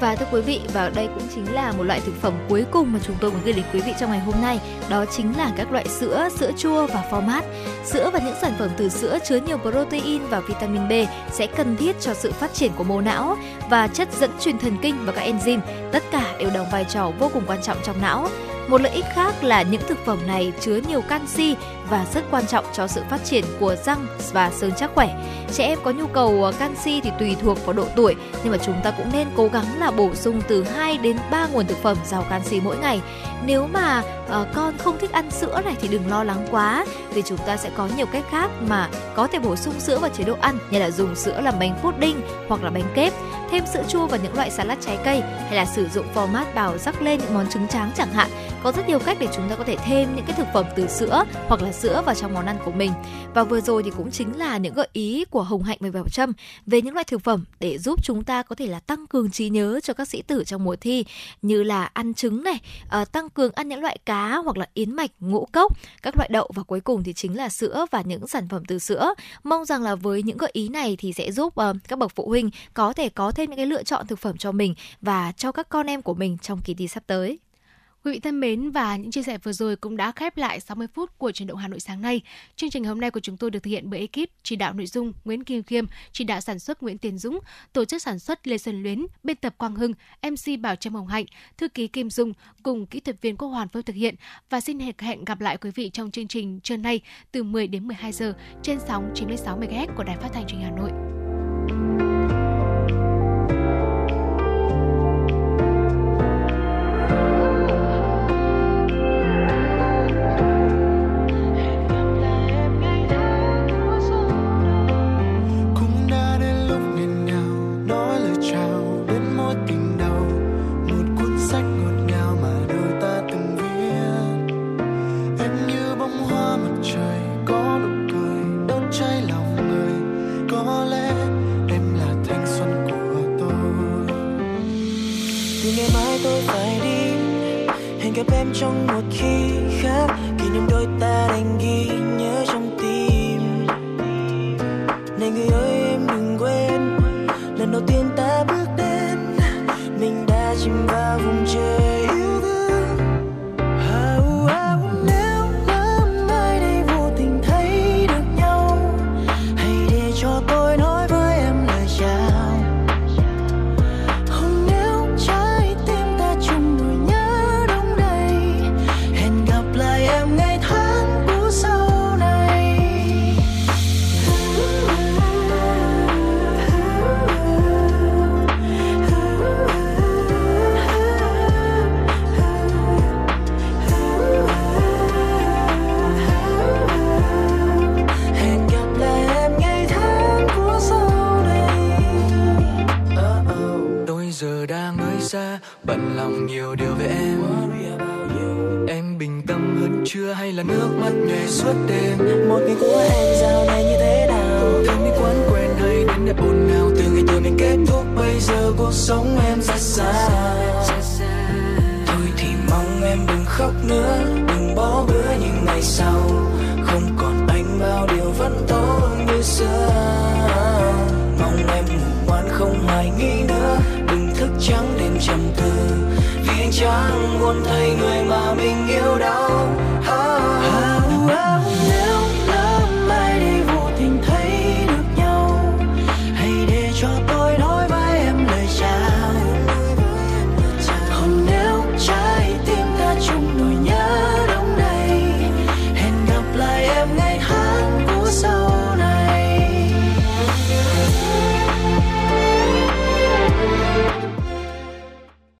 Speaker 2: và thưa quý vị, và đây cũng chính là một loại thực phẩm cuối cùng mà chúng tôi muốn gửi đến quý vị trong ngày hôm nay. Đó chính là các loại sữa, sữa chua và format. Sữa và những sản phẩm từ sữa chứa nhiều protein và vitamin B sẽ cần thiết cho sự phát triển của mô não và chất dẫn truyền thần kinh và các enzyme. Tất cả đều đóng vai trò vô cùng quan trọng trong não. Một lợi ích khác là những thực phẩm này chứa nhiều canxi và rất quan trọng cho sự phát triển của răng và xương chắc khỏe. Trẻ em có nhu cầu ờ, canxi thì tùy thuộc vào độ tuổi, nhưng mà chúng ta cũng nên cố gắng là bổ sung từ 2 đến 3 nguồn thực phẩm giàu canxi mỗi ngày. Nếu mà uh, con không thích ăn sữa này thì đừng lo lắng quá, vì chúng ta sẽ có nhiều cách khác mà có thể bổ sung sữa vào chế độ ăn như là dùng sữa làm bánh pudding hoặc là bánh kép, thêm sữa chua vào những loại salad trái cây hay là sử dụng format bào rắc lên những món trứng tráng chẳng hạn. Có rất nhiều cách để chúng ta có thể thêm những cái thực phẩm từ sữa hoặc là sữa vào trong món ăn của mình. Và vừa rồi thì cũng chính là những gợi ý của Hồng Hạnh và Bảo Trâm về những loại thực phẩm để giúp chúng ta có thể là tăng cường trí nhớ cho các sĩ tử trong mùa thi như là ăn trứng này, ờ, tăng cường ăn những loại cá hoặc là yến mạch, ngũ cốc, các loại đậu và cuối cùng thì chính là sữa và những sản phẩm từ sữa. Mong rằng là với những gợi ý này thì sẽ giúp ờ, các bậc phụ huynh có thể có thêm những cái lựa chọn thực phẩm cho mình và cho các con em của mình trong kỳ thi sắp tới.
Speaker 1: Quý vị thân mến và những chia sẻ vừa rồi cũng đã khép lại 60 phút của truyền động Hà Nội sáng nay. Chương trình hôm nay của chúng tôi được thực hiện bởi ekip chỉ đạo nội dung Nguyễn Kim Khiêm, chỉ đạo sản xuất Nguyễn Tiến Dũng, tổ chức sản xuất Lê Xuân Luyến, biên tập Quang Hưng, MC Bảo Trâm Hồng Hạnh, thư ký Kim Dung cùng kỹ thuật viên Quốc Hoàn phối thực hiện và xin hẹn gặp lại quý vị trong chương trình trưa nay từ 10 đến 12 giờ trên sóng 96 MHz của Đài Phát thanh Truyền hình Hà Nội.
Speaker 4: Ngày mai tôi phải đi, hẹn gặp em trong một khi khác kỷ niệm đôi ta đành ghi nhớ trong tim. Này người ơi em đừng quên lần đầu tiên ta bước lòng nhiều điều về em. Em bình tâm hơn chưa hay là nước mắt nhòe suốt đêm?
Speaker 7: Một ngày của em dạo này như thế nào?
Speaker 4: Thương đi quán quen hay đến đẹp ồn ào?
Speaker 7: Từ ngày tôi mình kết thúc bây giờ cuộc sống em rất xa thôi thì mong em đừng khóc nữa đừng bỏ bữa những ngày sau. Không còn anh bao điều vẫn tốt như xưa. Mong em ngủ ngoan không hoài nghi nữa. Đừng thức trắng đêm trầm tư trang muốn thấy người mà mình yêu đau